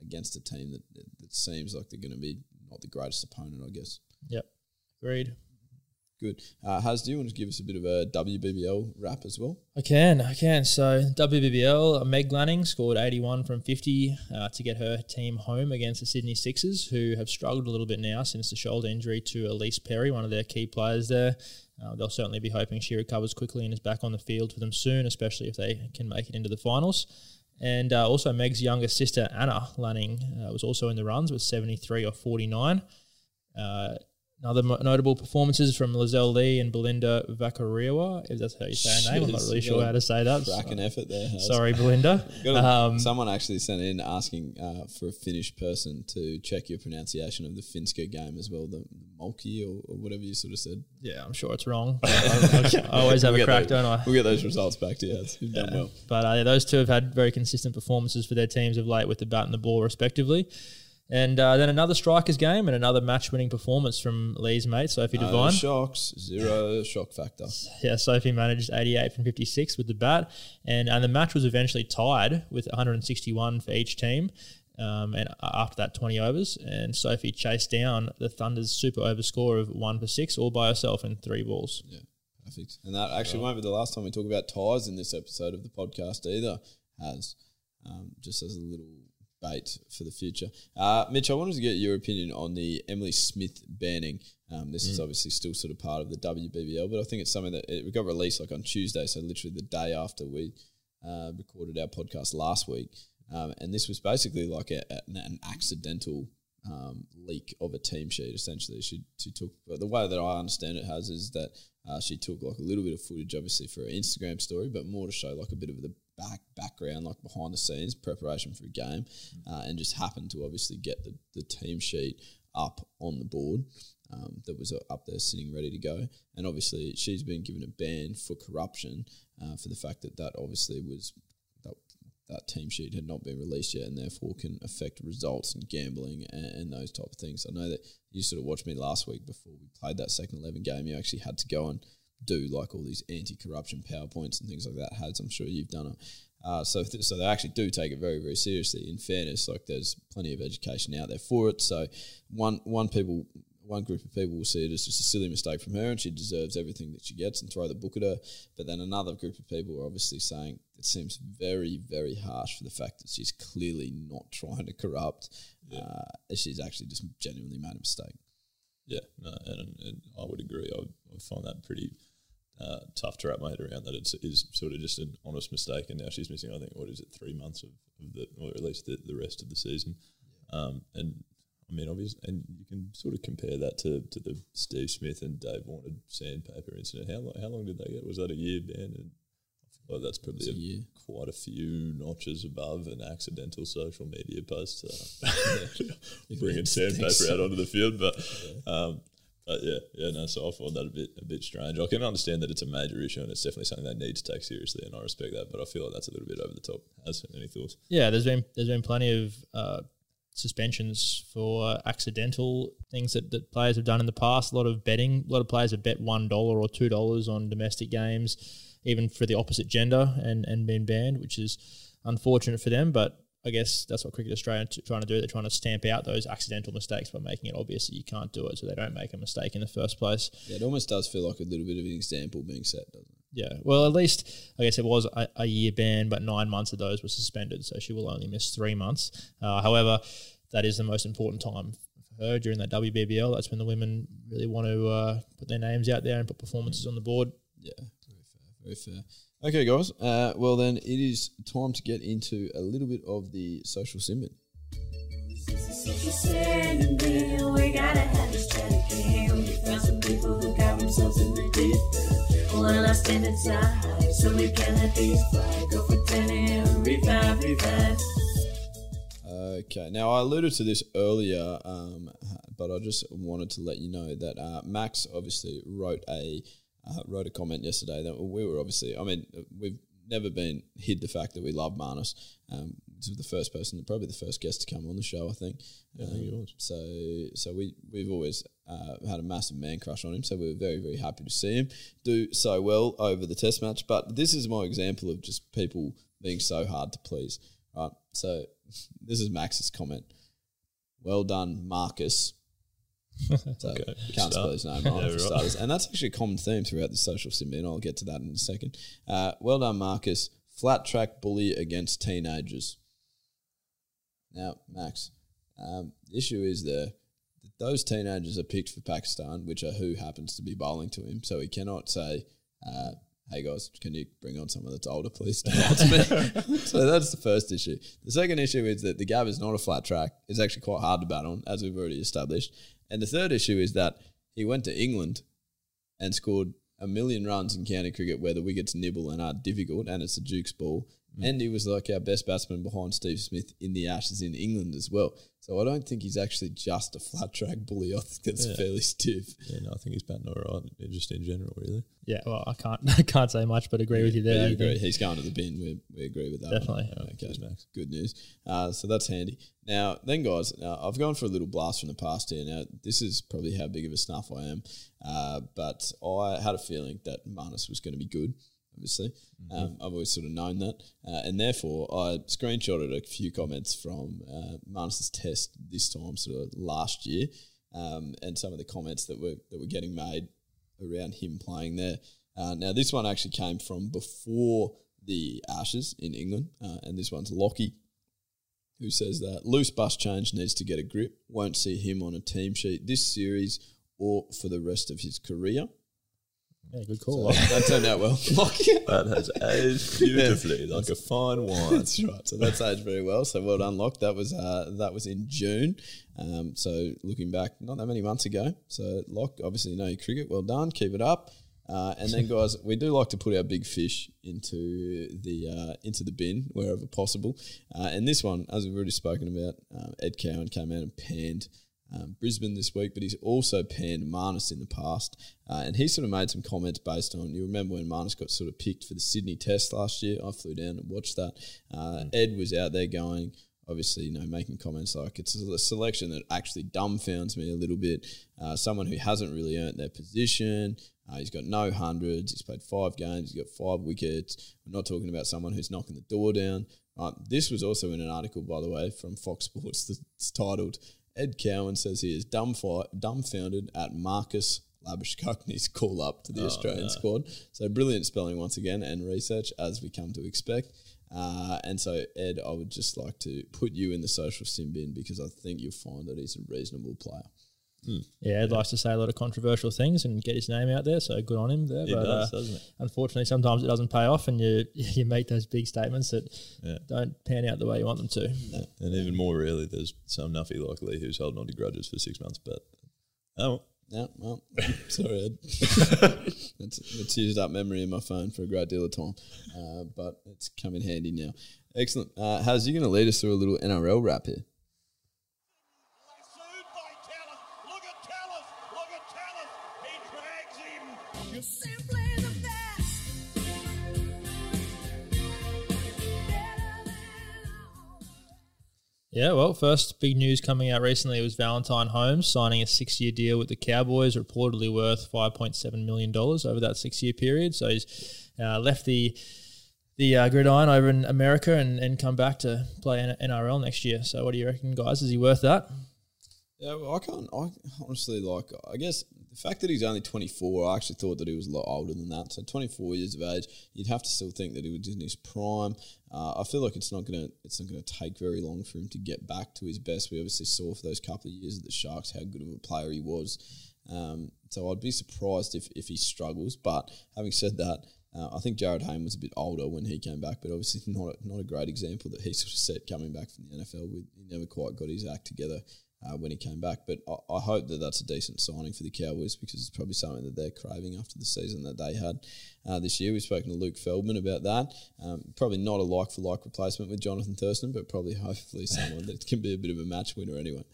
against a team that, that seems like they're going to be not the greatest opponent, I guess. yep agreed Good. Uh, Haz, do you want to give us a bit of a WBBL wrap as well? I can, I can. So WBBL, Meg Lanning scored 81 from 50 uh, to get her team home against the Sydney Sixers, who have struggled a little bit now since the shoulder injury to Ellyse Perry, one of their key players there. Uh, they'll certainly be hoping she recovers quickly and is back on the field for them soon, especially if they can make it into the finals. And uh, also Meg's younger sister Anna Lanning uh, was also in the runs with 73 or 49. Another notable performances from Lizelle Lee and Belinda Vakarewa, if that's how you say her name. I'm not really sure how to say that. Cracking effort there. Sorry, Belinda. Um, someone actually sent in asking uh, for a Finnish person to check your pronunciation of the Finska game as well, the Mulkey or, or whatever you sort of said. yeah, I'm sure it's wrong. I, I- I always have We'll a crack, those- don't I? We'll get those results back to you. You've done well. But uh, those two have had very consistent performances for their teams of late with the bat and the ball, respectively. And uh, then another strikers game and another match-winning performance from Lee's mate Sophie No Devine. shocks, zero shock factor. Yeah, Sophie managed 88 from 56 with the bat, and and the match was eventually tied with 161 for each team. Um, and after that, 20 overs, and Sophie chased down the Thunder's super over score of one for six, all by herself in three balls. Yeah, perfect. And that actually won't be the last time we talk about ties in this episode of the podcast either. Has um, just as a little bait for the future. Uh, Mitch, I wanted to get your opinion on the Emily Smith banning. Um, this is obviously still sort of part of the WBBL, but I think it's something that it got released like on Tuesday, so literally the day after we uh, recorded our podcast last week. Um, and this was basically like a, a- an accidental um, leak of a team sheet. Essentially, she she took but the way that I understand it has is that uh, she took like a little bit of footage, obviously for her Instagram story, but more to show like a bit of the back background, like behind the scenes preparation for a game, uh, and just happened to obviously get the, the team sheet up on the board. Um, that was uh, up there sitting ready to go, and obviously she's been given a ban for corruption uh, for the fact that that obviously was that team sheet had not been released yet and therefore can affect results and gambling and, and those type of things. I know that you sort of watched me last week before we played that second 11 game. You actually had to go and do like all these anti-corruption PowerPoints and things like that. Has I'm sure you've done it. Uh, so, th- so they actually do take it very, very seriously. In fairness, like there's plenty of education out there for it. So, one one people, one group of people will see it as just a silly mistake from her, and she deserves everything that she gets, and throw the book at her. But then another group of people are obviously saying it seems very, very harsh for the fact that she's clearly not trying to corrupt. Uh, she's actually just genuinely made a mistake. Yeah, no, and, and I would agree. I, I find that pretty uh, tough to wrap my head around that it's is sort of just an honest mistake, and now she's missing. I think what is it, three months of, of the, or at least the, the rest of the season. Um, and I mean, obviously, and you can sort of compare that to, to the Steve Smith and Dave Warner sandpaper incident. How long, how long did they get? Was that a year ban? And Well, that's probably a year. a, quite a few notches above an accidental social media post. Uh, bringing sandpaper out onto the field, but um, but yeah, yeah, no. So I find that a bit a bit strange. I can understand that it's a major issue and it's definitely something they need to take seriously, and I respect that. But I feel like that's a little bit over the top. Has any thoughts? Yeah, there's been there's been plenty of uh, suspensions for accidental things that, that players have done in the past. A lot of betting, a lot of players have bet one dollar or two dollars on domestic games, even for the opposite gender, and and been banned, which is unfortunate for them. But I guess that's what Cricket Australia are trying to do. They're trying to stamp out those accidental mistakes by making it obvious that you can't do it, so they don't make a mistake in the first place. Yeah, it almost does feel like a little bit of an example being set, doesn't it? Yeah, well, at least I guess it was a, a year ban, but nine months of those were suspended, so she will only miss three months. Uh, however, that is the most important time for her during that WBBL. That's when the women really want to uh, put their names out there and put performances on the board. Yeah, very fair, very fair. Okay, guys. Uh, well, then it is time to get into a little bit of the social sim. We gotta have this chat again. We found some people who got themselves in the deep end. Well, stand inside so we can these fly. Go for 10 and revive, revive. Okay. Now I alluded to this earlier, um, but I just wanted to let you know that uh, Max obviously wrote a uh, wrote a comment yesterday that we were obviously. I mean, we've never been hid the fact that we love Marnus. Um, this was the first person, probably the first guest to come on the show. I think. Yeah, I think it Um, was. So, so we we've always uh, had a massive man crush on him. So we were very very happy to see him do so well over the Test match. But this is my example of just people being so hard to please. Right. So this is Max's comment. Well done, Marcus. So Okay, can't spell his name Yeah, for right. starters. And that's actually a common theme throughout the social sim, and I'll get to that in a second. Uh, well done, Marcus. Flat track bully against teenagers. Now, Max, um, the issue is there that those teenagers are picked for Pakistan, which are who happens to be bowling to him. So he cannot say, uh, hey guys, can you bring on someone that's older, please? to me?" so that's the first issue. The second issue is that the Gab is not a flat track. It's actually quite hard to bat on, as we've already established. And the third issue is that he went to England and scored a million runs in county cricket where the wickets nibble and are difficult, and it's a Duke's ball. And he was like our best batsman behind Steve Smith in the Ashes in England as well. So I don't think he's actually just a flat track bully. I think that's Yeah. fairly stiff. Yeah, no, I think he's batting all right, just in general, really. Yeah, well, I can't I can't say much, but agree with you there. But I agree. He's going to the bin. We, we agree with that. one. Definitely. Okay. Cheers, Max. Good news. Uh, so that's handy. Now, then, guys, now I've gone for a little blast from the past here. Now, this is probably how big of a snuff I am, uh, but I had a feeling that Marnus was going to be good. Obviously, um, I've always sort of known that, uh, and therefore I screenshotted a few comments from uh, Marnus's test this time, sort of last year, um, and some of the comments that were that were getting made around him playing there. Uh, now, this one actually came from before the Ashes in England, uh, and this one's Lockie, who says that Labuschagne needs to get a grip. Won't see him on a team sheet this series or for the rest of his career. Yeah, good So call. that turned out well. Lockie. That has aged beautifully, like a fine wine. That's right. So that's aged very well. So well done, Lock. That was uh, that was in June. Um, so looking back, not that many months ago. So Lock, obviously you know your cricket. Well done. Keep it up. Uh, and then guys, we do like to put our big fish into the uh, into the bin wherever possible. Uh, and this one, as we've already spoken about, um, Ed Cowan came out and panned um, Brisbane this week, but he's also panned Marnus in the past. Uh, and he sort of made some comments based on, you remember when Marnus got sort of picked for the Sydney Test last year? I flew down and watched that. Uh, Ed was out there going, obviously, you know, making comments like it's a selection that actually dumbfounds me a little bit. Uh, someone who hasn't really earned their position. Uh, he's got no hundreds. He's played five games. He's got five wickets. We're not talking about someone who's knocking the door down. Right. This was also in an article, by the way, from Fox Sports that's titled Ed Cowan says he is dumbfounded at Marcus Labuschagne call up to the Australian squad. So brilliant spelling once again and research as we come to expect. Uh, and so, Ed, I would just like to put you in the social sim bin because I think you'll find that he's a reasonable player. Yeah, Ed likes to say a lot of controversial things and get his name out there, so good on him there. He but does, uh, doesn't he? unfortunately, sometimes it doesn't pay off, and you you make those big statements that Yeah. don't pan out the way you want them to. And even more rarely, there's some nuffy like Lee who's holding on to grudges for six months. But oh, Yeah, well, sorry, Ed. it's, it's used up memory in my phone for a great deal of time, uh, but it's come in handy now. Excellent. Uh, how's you going to lead us through a little NRL wrap here? Yeah, well, first big news coming out recently was Valentine Holmes signing a six year deal with the Cowboys, reportedly worth $5.7 million over that six year period. So he's uh, left the the uh, gridiron over in America and, and come back to play NRL next year. So, what do you reckon, guys? Is he worth that? Yeah, well, I can't. I honestly like. I guess the fact that he's only 24, I actually thought that he was a lot older than that. So 24 years of age, you'd have to still think that he was in his prime. Uh, I feel like it's not gonna. It's not gonna take very long for him to get back to his best. We obviously saw for those couple of years at the Sharks how good of a player he was. Um, so I'd be surprised if if he struggles. But having said that. Uh, I think Jarryd Hayne was a bit older when he came back, but obviously not a, not a great example that he sort of set coming back from the NFL. With, he never quite got his act together uh, when he came back. But I, I hope that that's a decent signing for the Cowboys because it's probably something that they're craving after the season that they had uh, this year. We've spoken to Luke Feldman about that. Um, probably not a like for like replacement with Jonathan Thurston, but probably hopefully someone that can be a bit of a match winner anyway.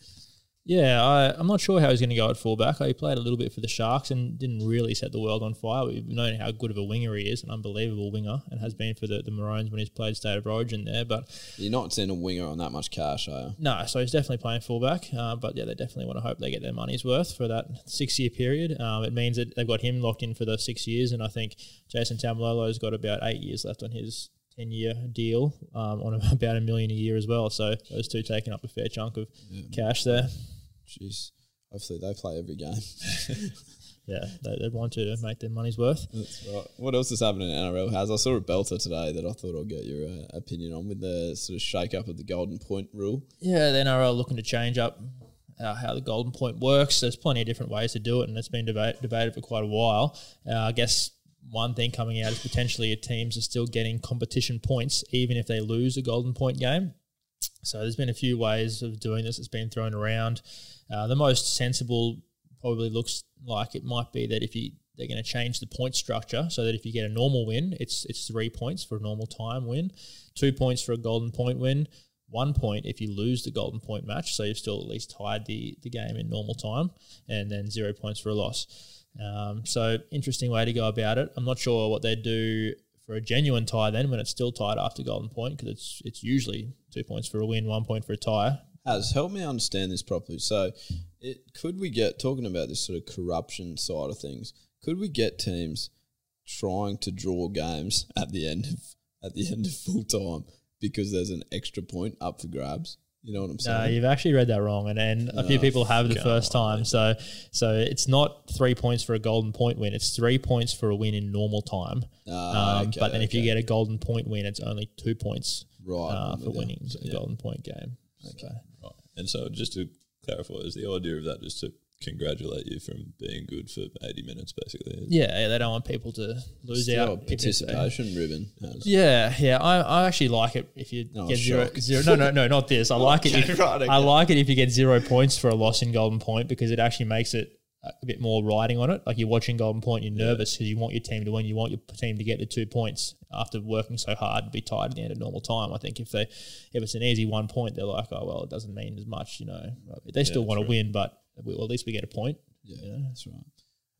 Yeah, I, I'm not sure how he's going to go at fullback. He played a little bit for the Sharks and didn't really set the world on fire. We've known how good of a winger he is, an unbelievable winger, and has been for the, the Maroons when he's played State of Origin there. But You're not seeing a winger on that much cash, are you? no, so he's definitely playing fullback. Uh, but yeah, they definitely want to hope they get their money's worth for that six year period. Um, it means that they've got him locked in for those six years, and I think Jason Taumalolo's got about eight years left on his 10 year deal um, on about a million a year as well. So those two taking up a fair chunk of cash there. Jeez. Hopefully they play every game. Yeah, they, they want to make their money's worth. That's right. What else is happening in NRL? Has I saw a belter today that I thought I'll get your uh, opinion on with the sort of shake up of the golden point rule. Yeah, the NRL looking to change up uh, how the golden point works. There's plenty of different ways to do it, and it's been debate, debated for quite a while. Uh, I guess one thing coming out is potentially teams are still getting competition points even if they lose a golden point game. So there's been a few ways of doing this. It's been thrown around. Uh, the most sensible probably looks like it might be that if you they're going to change the point structure so that if you get a normal win, it's it's three points for a normal time win, two points for a golden point win, one point if you lose the golden point match, so you've still at least tied the the game in normal time, and then zero points for a loss. Um, so interesting way to go about it. I'm not sure what they do for a genuine tie then when it's still tied after golden point because it's it's usually two points for a win, one point for a tie. Has help me understand this properly. So, it could we get talking about this sort of corruption side of things? Could we get teams trying to draw games at the end of at the end of full time because there's an extra point up for grabs? You know what I'm saying? No, you've actually read that wrong, and, and a few Oh, people have the God. first time. So, so it's not three points for a golden point win; it's three points for a win in normal time. Ah, um, okay, but then if you get a golden point win, it's only two points Right, uh, for winning a Yeah. golden point game. Okay. Right. And so just to clarify, is the idea of that just to congratulate you from being good for 80 minutes, basically? Yeah, yeah, they don't want people to lose Still out. a if it's a- participation ribbon. Has. Yeah, yeah, I, I actually like it if you Oh, get zero, No, no, no, not this. I like it. If, right, okay. I like it if you get zero points for a loss in Golden Point because it actually makes it a bit more riding on it. Like you're watching Golden Point, you're nervous because you want your team to win. You want your team to get the two points after working so hard to be tied at the end of normal time. I think if they if it's an easy one point, they're like, oh well, it doesn't mean as much. You know, they still want to win, but well, at least we get a point. Yeah, that's right.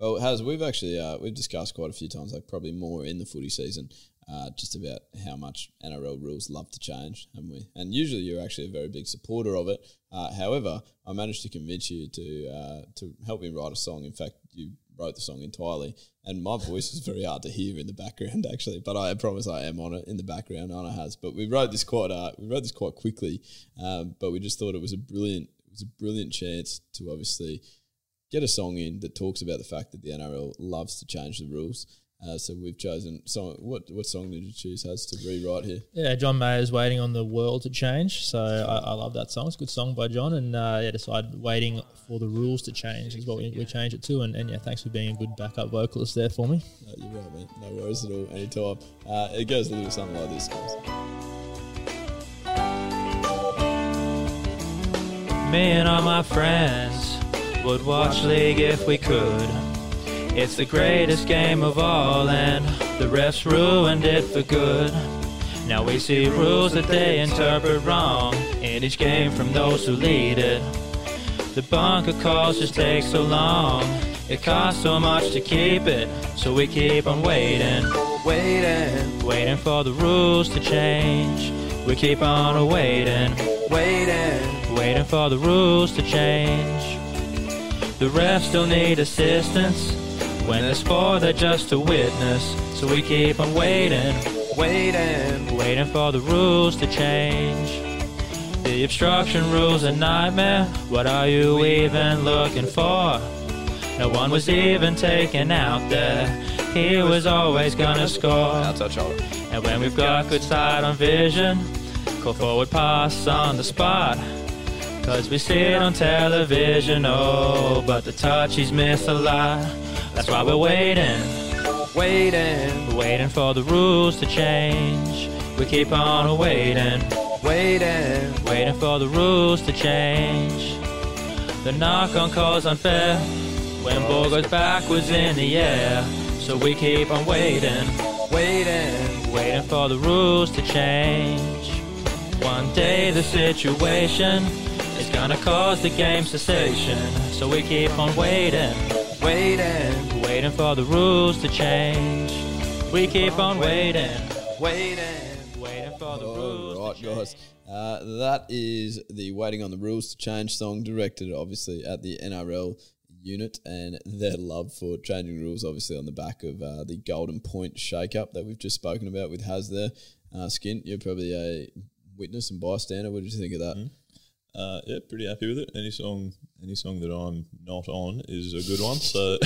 Well, has we've actually uh, we've discussed quite a few times, like probably more in the footy season, uh, just about how much NRL rules love to change, haven't we? And usually you're actually a very big supporter of it. Uh, however, I managed to convince you to uh, to help me write a song. In fact, you wrote the song entirely, and my voice is very hard to hear in the background actually. But I promise I am on it in the background. Anna has, but we wrote this quite uh, we wrote this quite quickly, um, but we just thought it was a brilliant it was a brilliant chance to obviously get a song in that talks about the fact that the NRL loves to change the rules. Uh, so we've chosen song. What what song did you choose? Has to rewrite here. Yeah, John Mayer's waiting on the world to change. So I, I love that song. It's a good song by John. And uh, yeah, decided waiting for the rules to change is what we, we change it to. And, and yeah, thanks for being a good backup vocalist there for me. Uh, you're right, man. No worries at all. Anytime. Uh, it goes a little something like this, guys. Me and all my friends would watch league if we could. It's the greatest game of all, and the refs ruined it for good. Now we see rules that they interpret wrong in each game from those who lead it. The bunker calls just take so long. It costs so much to keep it, so we keep on waiting, waiting, waiting for the rules to change. We keep on waiting, waiting, waiting for the rules to change. The refs still need assistance. When there's four, they're just a witness. So we keep on waiting, waiting, waiting for the rules to change. The obstruction rule's a nightmare. What are you even looking for? No one was even taken out there. He was always gonna score. And when we've got good sight on vision, call forward pass on the spot. Cause we see it on television, oh, but the touchies miss a lot. That's why we're waiting, waiting, waiting for the rules to change. We keep on waiting, waiting, waiting for the rules to change. The knock on calls unfair when ball goes backwards in the air. So we keep on waiting, waiting, waiting for the rules to change. One day the situation is gonna cause the game cessation. So we keep on waiting, waiting, waiting for the rules to change. We keep on waiting, waiting, waiting for the rules All right, guys. Uh, that is the Waiting on the Rules to Change song, directed obviously at the NRL unit and their love for changing rules, obviously on the back of uh, the Golden Point shake-up that we've just spoken about with Has there. Uh, Skin, you're probably a witness and bystander. What did you think of that? Uh, yeah, pretty happy with it. Any song, any song that I'm not on is a good one. So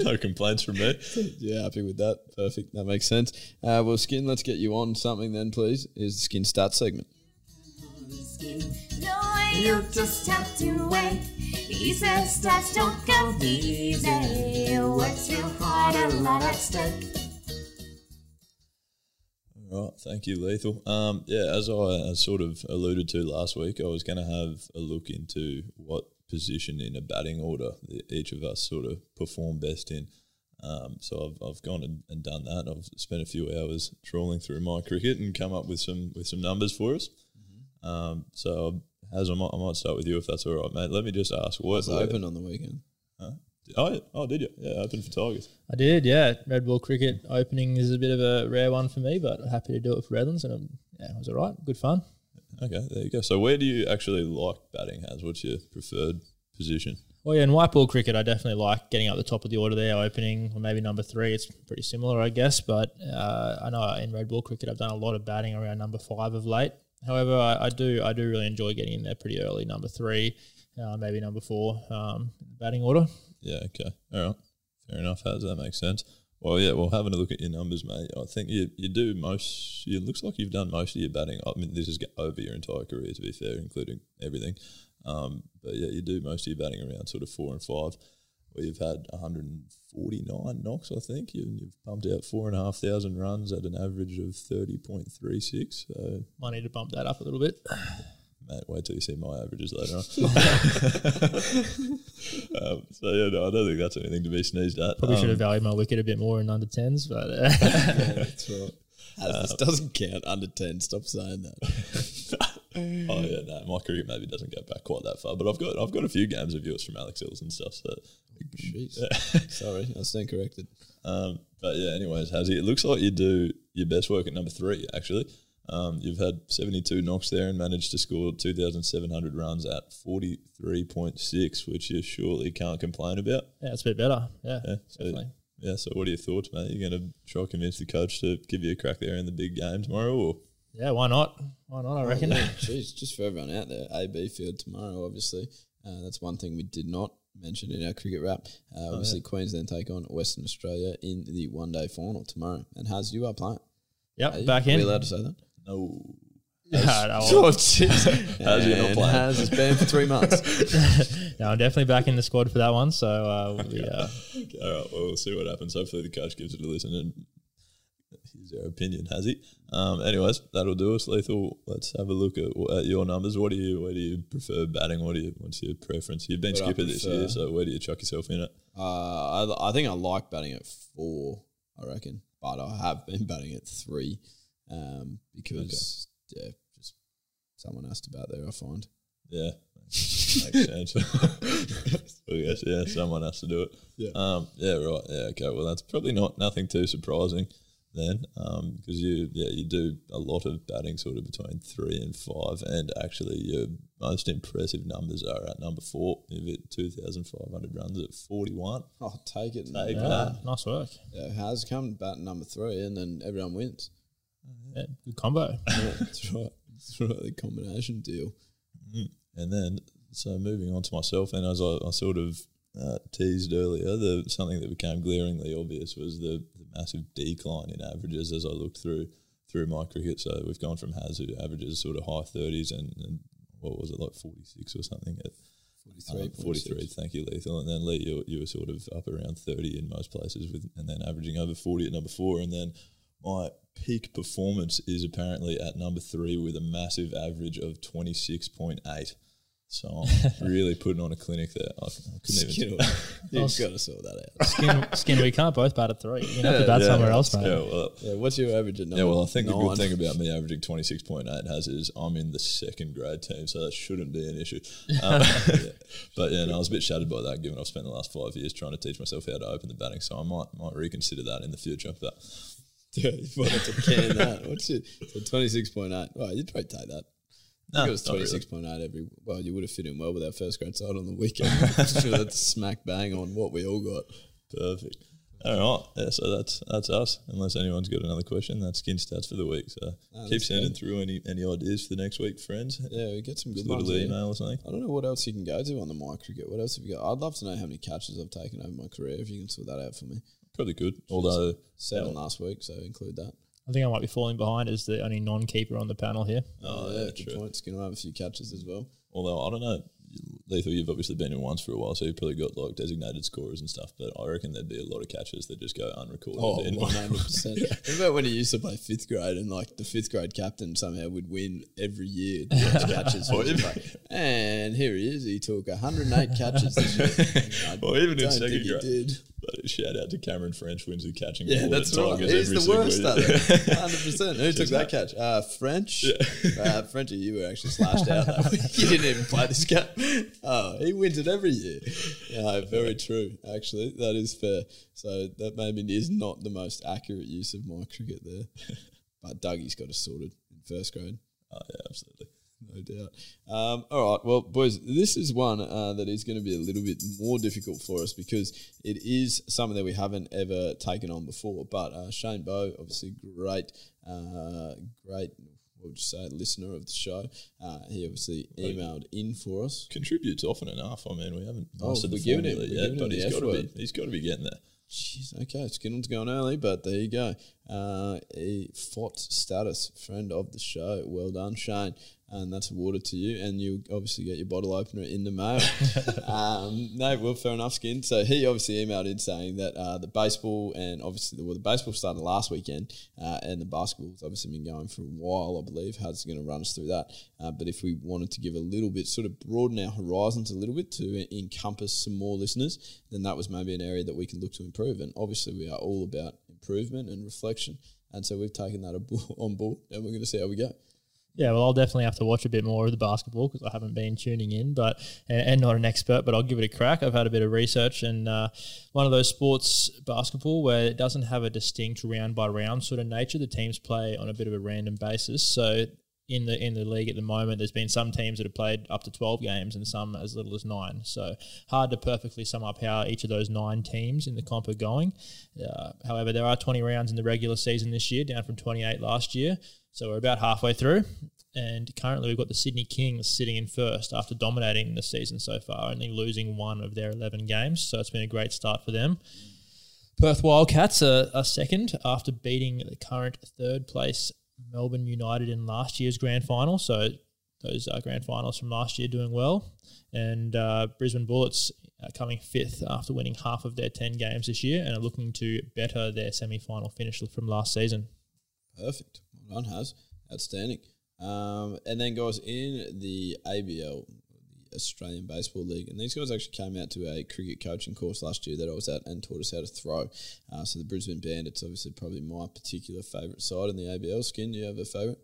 no complaints from me. Yeah, happy with that. Perfect. That makes sense. Uh, well, Skin, let's get you on something then, please. Is the Skin Stats segment. No, you just have to wait. He says stats don't come easy. Works real hard, a lot at stake. Right, thank you, Lethal. Um, yeah, as I sort of alluded to last week, I was going to have a look into what position in a batting order each of us sort of perform best in. Um, so I've, I've gone and, and done that. I've spent a few hours trawling through MyCricket and come up with some with some numbers for us. Um, so as I might, I might start with you if that's all right, mate. Let me just ask, what Was open on the weekend. Oh, yeah. oh, did you? Yeah, open for Tigers. I did, yeah. Red ball cricket opening is a bit of a rare one for me, but happy to do it for Redlands, and um, yeah, it was all right. Good fun. Okay, there you go. So where do you actually like batting? As what's your preferred position? Well, yeah, in white ball cricket, I definitely like getting up the top of the order there, opening, or maybe number three. It's pretty similar, I guess. But uh, I know in red ball cricket, I've done a lot of batting around number five of late. However, I, I do I do really enjoy getting in there pretty early, number three, uh, maybe number four, um, batting order. Yeah, okay. All right. Fair enough. How does that make sense? Well, yeah, well, having a look at your numbers, mate, I think you, you do most, it looks like you've done most of your batting. I mean, this is over your entire career, to be fair, including everything. Um, but yeah, you do most of your batting around sort of four and five, where you've had 149 knocks, I think. You, you've pumped out four and a half thousand runs at an average of 30.36. So, Might need to bump that up a little bit. Mate, wait till you see my averages later on. um, so yeah, no, I don't think that's anything to be sneezed at. Probably should Um, have valued my wicket a bit more in under tens, but uh, That's right. this doesn't count under 10. Stop saying that. oh yeah, no, my career maybe doesn't go back quite that far, but I've got I've got a few games of yours from Alex Hills and stuff. So, Jeez. Sorry, I stand corrected. um, but yeah, anyways, Hazzy, it looks like you do your best work at number three. Actually, um, you've had seventy two knocks there and managed to score two thousand seven hundred runs at forty three point six, which you surely can't complain about. yeah, it's a bit better. Yeah, Yeah, so, definitely. yeah. So, what are your thoughts, mate? You're going to try and convince the coach to give you a crack there in the big game tomorrow, or Yeah, why not? Why not? I reckon. Oh, yeah. Jeez, just for everyone out there, AB field tomorrow, obviously. Uh, that's one thing we did not mention in our cricket wrap. Uh, Oh, obviously, Queensland take on Western Australia in the one day final tomorrow. And Has you are playing. Yep, Are you? back Are in. we allowed to say that? No? Yeah, no, Oh, jeez. How's you not And playing? Has is banned for three months. no, I'm definitely back in the squad for that one. So uh, we'll be, uh, All right, well, we'll see what happens. Hopefully, the coach gives it a listen and is our opinion, has he? Um, anyways, that'll do us. Lethal. Let's have a look at, at your numbers. What do you where do you prefer batting? What do you what's your preference? You've been What I skipper this year, so where do you chuck yourself in at? Uh, I, I think I like batting at four. I reckon, but I have been batting at three um, because yeah, just someone asked about bat there. I find. Yeah, makes sense. I guess yeah, someone has to do it. Yeah. Um, yeah, right. Yeah, okay. Well, that's probably not nothing too surprising then, because you yeah you do a lot of batting sort of between three and five, and actually your most impressive numbers are at number four. You've hit two thousand five hundred runs at forty one. Oh, take it. Take Yeah, that. nice work. Yeah, has come bat number three, and then everyone wins. Yeah, good combo. Yeah, that's right. That's right. The combination deal. And then, so moving on to myself, and as I, I sort of uh, teased earlier, the something that became glaringly obvious was the, the massive decline in averages as I looked through through my cricket. So we've gone from Haz, who averages sort of high thirties, and, and what was it like forty six or something at 43, um, 43. Thank you, Lethal. And then Lee, you, you were sort of up around 30 in most places, with and then averaging over 40 at number four. And then my peak performance is apparently at number three with a massive average of 26.8. So I'm really putting on a clinic there. I, I couldn't even. You've got to sort that out. Skin, skin, we can't both bat at three. You have to bat somewhere else, mate. Yeah, well, Yeah, what's your average at number yeah, well, I think the good thing about me averaging 26.8 has is I'm in the second grade team, so that shouldn't be an issue. Um, but yeah, no, I was a bit shattered by that, given I've spent the last five years trying to teach myself how to open the batting, so I might might reconsider that in the future. But Yeah, you might have to can that. What's it? So twenty six point eight. Well, you'd probably take that. No, it was twenty six point eight every. Well, you would have fit in well with our first grade side on the weekend. Sure that's smack bang on what we all got. perfect. All right, yeah, so that's that's us. Unless anyone's got another question, that's skin stats for the week. So No, keep sending good. through any any ideas for the next week, friends. Yeah, we get some good Just little ones. here. email or something. I don't know what else you can go to on the MyCricket. What else have you got? I'd love to know how many catches I've taken over my career. If you can sort that out for me. Probably good. Although Seven last week, so include that. I think I might be falling behind as the only non-keeper on the panel here. Oh, oh yeah, yeah, good true. point. Skinner have a few catches as well. Although I don't know, Lethal, you've obviously been in once for a while, so you've probably got like designated scorers and stuff. But I reckon there'd be a lot of catches that just go unrecorded. Oh, in 100%. Remember when he used to play fifth grade and like the fifth grade captain somehow would win every year the catches? Or It was like, and here he is. He took 108 catches this year. I Or even in second think he grade. But shout out to Cameron French wins the catching Yeah, that's at right. He's the worst at it. 100%. Who took that catch? Uh, French. Uh, Frenchie, you were actually slashed out that week. You didn't even play this game. Oh, he wins it every year. Yeah, very true. Actually, that is fair. So that maybe is not the most accurate use of my cricket there. But Dougie's got us sorted in first grade. Oh, yeah, absolutely. No doubt. Um, all right. Well, boys, this is one uh, that is going to be a little bit more difficult for us because it is something that we haven't ever taken on before. But uh, Shane Bow, obviously great, uh, great, what would you say, listener of the show. Uh, he obviously emailed in for us. Contributes often enough. I mean, we haven't Oh, mastered we're the formula him- yet, but he's got to be he's got to be getting there. Jeez, okay, Skinnell's going early, but there you go. Uh, a FOT status, friend of the show. Well done, Shane. And that's awarded to you. And you obviously get your bottle opener in the mail. um, no, well, fair enough, Skin. So he obviously emailed in saying that uh, the baseball and obviously, well, the baseball started last weekend uh, and the basketball's obviously been going for a while, I believe. How's it going to run us through that? Uh, but if we wanted to give a little bit, sort of broaden our horizons a little bit to encompass some more listeners, then that was maybe an area that we could look to improve. And obviously, we are all about improvement and reflection. And so we've taken that on board and we're going to see how we go. Yeah, well, I'll definitely have to watch a bit more of the basketball because I haven't been tuning in, but and, and not an expert, but I'll give it a crack. I've had a bit of research, and uh, one of those sports basketball where it doesn't have a distinct round by round sort of nature. The teams play on a bit of a random basis, so. In the in the league at the moment, there's been some teams that have played up to 12 games and some as little as nine. So hard to perfectly sum up how each of those nine teams in the comp are going. Uh, however, there are 20 rounds in the regular season this year, down from 28 last year. So we're about halfway through. And currently, we've got the Sydney Kings sitting in first after dominating the season so far, only losing one of their 11 games. So it's been a great start for them. Perth Wildcats are, are second after beating the current third place Melbourne United in last year's grand final. So those uh, grand finals from last year doing well. And uh, Brisbane Bullets uh, coming fifth after winning half of their 10 games this year and are looking to better their semi final finish from last season. Perfect. Done, Has. Outstanding. Um, and then, guys, in the ABL, the Australian Baseball League, and these guys actually came out to a cricket coaching course last year that I was at and taught us how to throw. Uh, so the Brisbane Bandits, obviously, probably my particular favourite side in the ABL. Skin, do you have a favourite?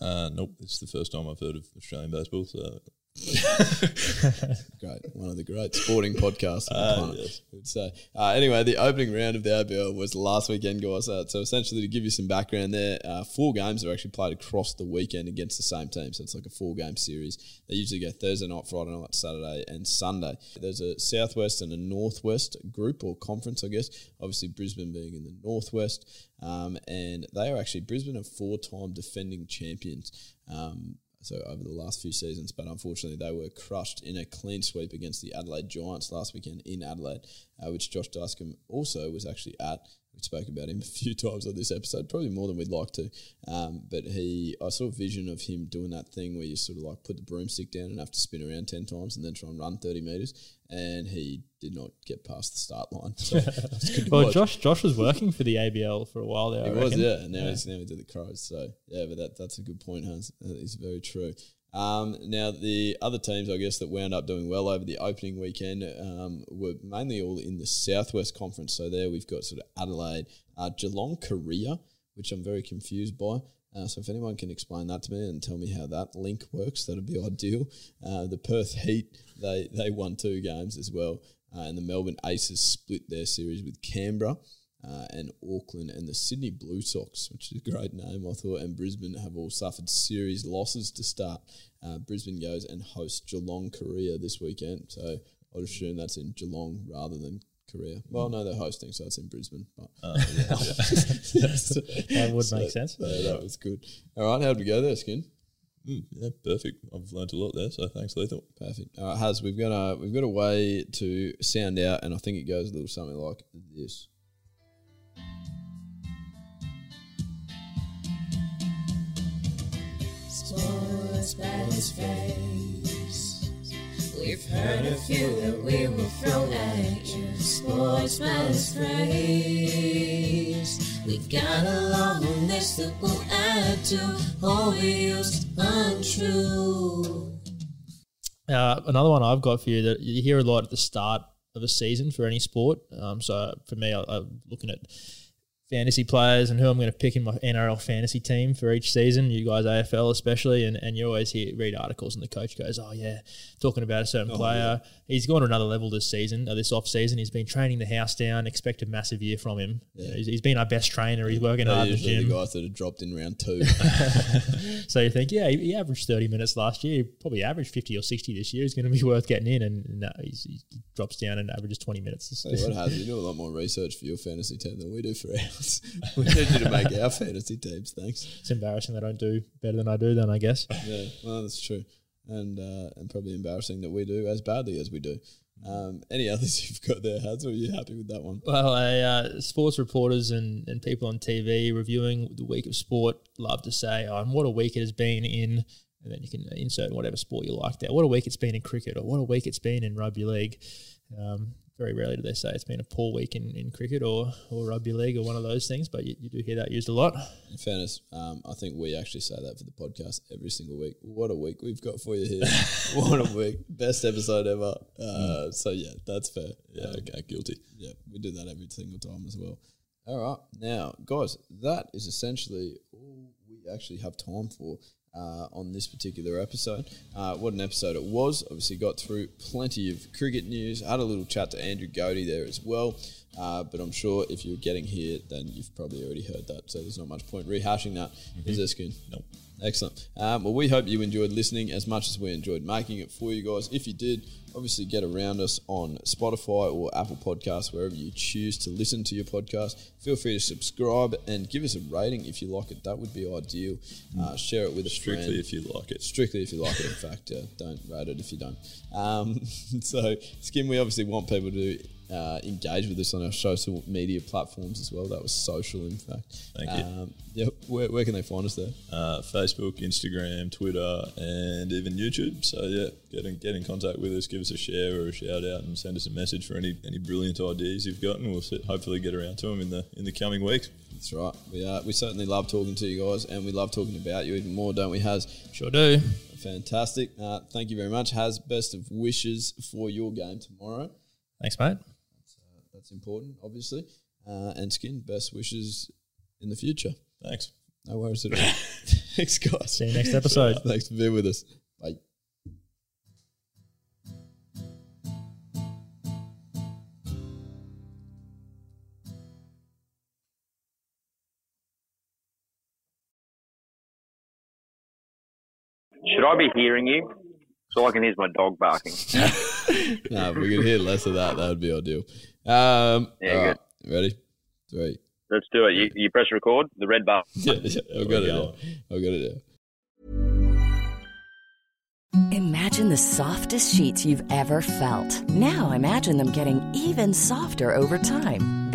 Uh, nope, it's the first time I've heard of Australian baseball. So Great, one of the great sporting podcasts. Planet, yes. Say. Uh, anyway, the opening round of the ABL was last weekend, guys. Uh, so essentially, to give you some background there, uh, four games are actually played across the weekend against the same team. So it's like a four-game series. They usually go Thursday night, Friday night, Saturday, and Sunday. There's a southwest and a northwest group or conference, I guess. Obviously, Brisbane being in the northwest, um, and they are actually Brisbane are four-time defending champions. Um, so over the last few seasons, but unfortunately they were crushed in a clean sweep against the Adelaide Giants last weekend in Adelaide, uh, which Josh Dascombe also was actually at. We spoke about him a few times on this episode, probably more than we'd like to. Um, but he, I saw a vision of him doing that thing where you sort of like put the broomstick down and have to spin around ten times and then try and run thirty meters, and he did not get past the start line. So it's good to well, watch. Josh Josh was working for the ABL for a while there. He was, yeah. And now he's now he's at the Crows. So yeah, but that that's a good point, Hans. That is very true. Um, now the other teams, I guess, that wound up doing well over the opening weekend um, were mainly all in the Southwest Conference. So there we've got sort of Adelaide, uh, Geelong, Korea, which I'm very confused by. Uh, so if anyone can explain that to me and tell me how that link works, that'd be ideal. Uh, the Perth Heat, they they won two games as well, uh, and the Melbourne Aces split their series with Canberra uh, and Auckland and the Sydney Blue Sox, which is a great name, I thought, and Brisbane have all suffered series losses to start. Uh, Brisbane goes and hosts Geelong Korea this weekend, so I'd assume that's in Geelong rather than Korea. Well, no, they're hosting, so it's in Brisbane. But That would make sense. Yeah, that was good. All right, how'd we go there, Skin? Mm, yeah, perfect. I've learned a lot there, so thanks, Lethal. Perfect. All right, Haz, we've got a we've got a way to sound out, and I think it goes a little something like this. Sports by his face. We've heard a few that we will throw at you. Sports by his face. We got a long list that we'll add to all we used untrue. Uh, another one I've got for you that you hear a lot at the start of a season for any sport. Um, so for me, I, I'm looking at fantasy players and who I'm going to pick in my NRL fantasy team for each season. You guys, AFL especially, and, and you always hear read articles and the coach goes, "Oh yeah, talking about a certain Oh, player. He's gone to another level this season, uh, this off season. He's been training the house down. Expect a massive year from him. You know, he's, he's been our best trainer. He's working They're hard in the usually gym. the guys that have dropped in round two. So you think, yeah, he, he averaged 30 minutes last year. He probably averaged 50 or 60 this year. He's going to be worth getting in. And, no, he's, he drops down and averages 20 minutes. This, Tell what, Haz, you do a lot more research for your fantasy team than we do for ours. we need you to make our fantasy teams. Thanks. it's embarrassing they don't do better than I do, then I guess. Yeah, well, that's true, and uh, and probably embarrassing that we do as badly as we do. Um, any others you've got there, Haz? Or are you happy with that one? Well, uh, uh, sports reporters and, and people on TV reviewing the week of sport love to say, oh, and what a week it has been in, and then you can insert whatever sport you like there. What a week it's been in cricket, or what a week it's been in rugby league. Um, very rarely do they say it's been a poor week in, in cricket or, or rugby league or one of those things, but you, you do hear that used a lot. In fairness, um, I think we actually say that for the podcast every single week. What a week we've got for you here! what a week! Best episode ever. Uh, so yeah, that's fair. Yeah, okay, guilty. Yeah, we do that every single time as well. All right, now guys, that is essentially all we actually have time for. Uh, on this particular episode, uh, what an episode it was! Obviously, got through plenty of cricket news. I Had a little chat to Andrew Godey there as well. Uh, but I'm sure if you're getting here, then you've probably already heard that. So there's not much point rehashing that. Is there, Skin? Nope. Excellent. Um, well, we hope you enjoyed listening as much as we enjoyed making it for you guys. If you did, obviously get around us on Spotify or Apple Podcasts, wherever you choose to listen to your podcast. Feel free to subscribe and give us a rating if you like it. That would be ideal. Uh, share it with a Strictly friend. if you like it. Strictly if you like it, in fact. Yeah, don't rate it if you don't. Um, so, Skim, we obviously want people to uh, engage with us on our social media platforms as well. That was social, in fact. Thank you. Um, yeah, where, where can they find us there? Uh, Facebook, Instagram, Twitter, and even YouTube. So yeah, get in, get in contact with us, give us a share or a shout out, and send us a message for any any brilliant ideas you've got, and we'll sit, hopefully get around to them in the in the coming weeks. That's right. We uh, we certainly love talking to you guys, and we love talking about you even more, don't we, Has? Sure do. Fantastic. Uh, thank you very much, Has. Best of wishes for your game tomorrow. Thanks, mate. That's important, obviously. Uh, and Skin, best wishes in the future. Thanks. No worries at all. Thanks, guys. See you next episode. Thanks for being with us. Bye. Should I be hearing you? So I can hear my dog barking. no, if we could hear less of that, that would be ideal. Um, Yeah, all right. Ready? Three. Let's do it. You, you press record, the red button. Yeah, yeah, I've got it now. I've got it now. Imagine the softest sheets you've ever felt. Now imagine them getting even softer over time.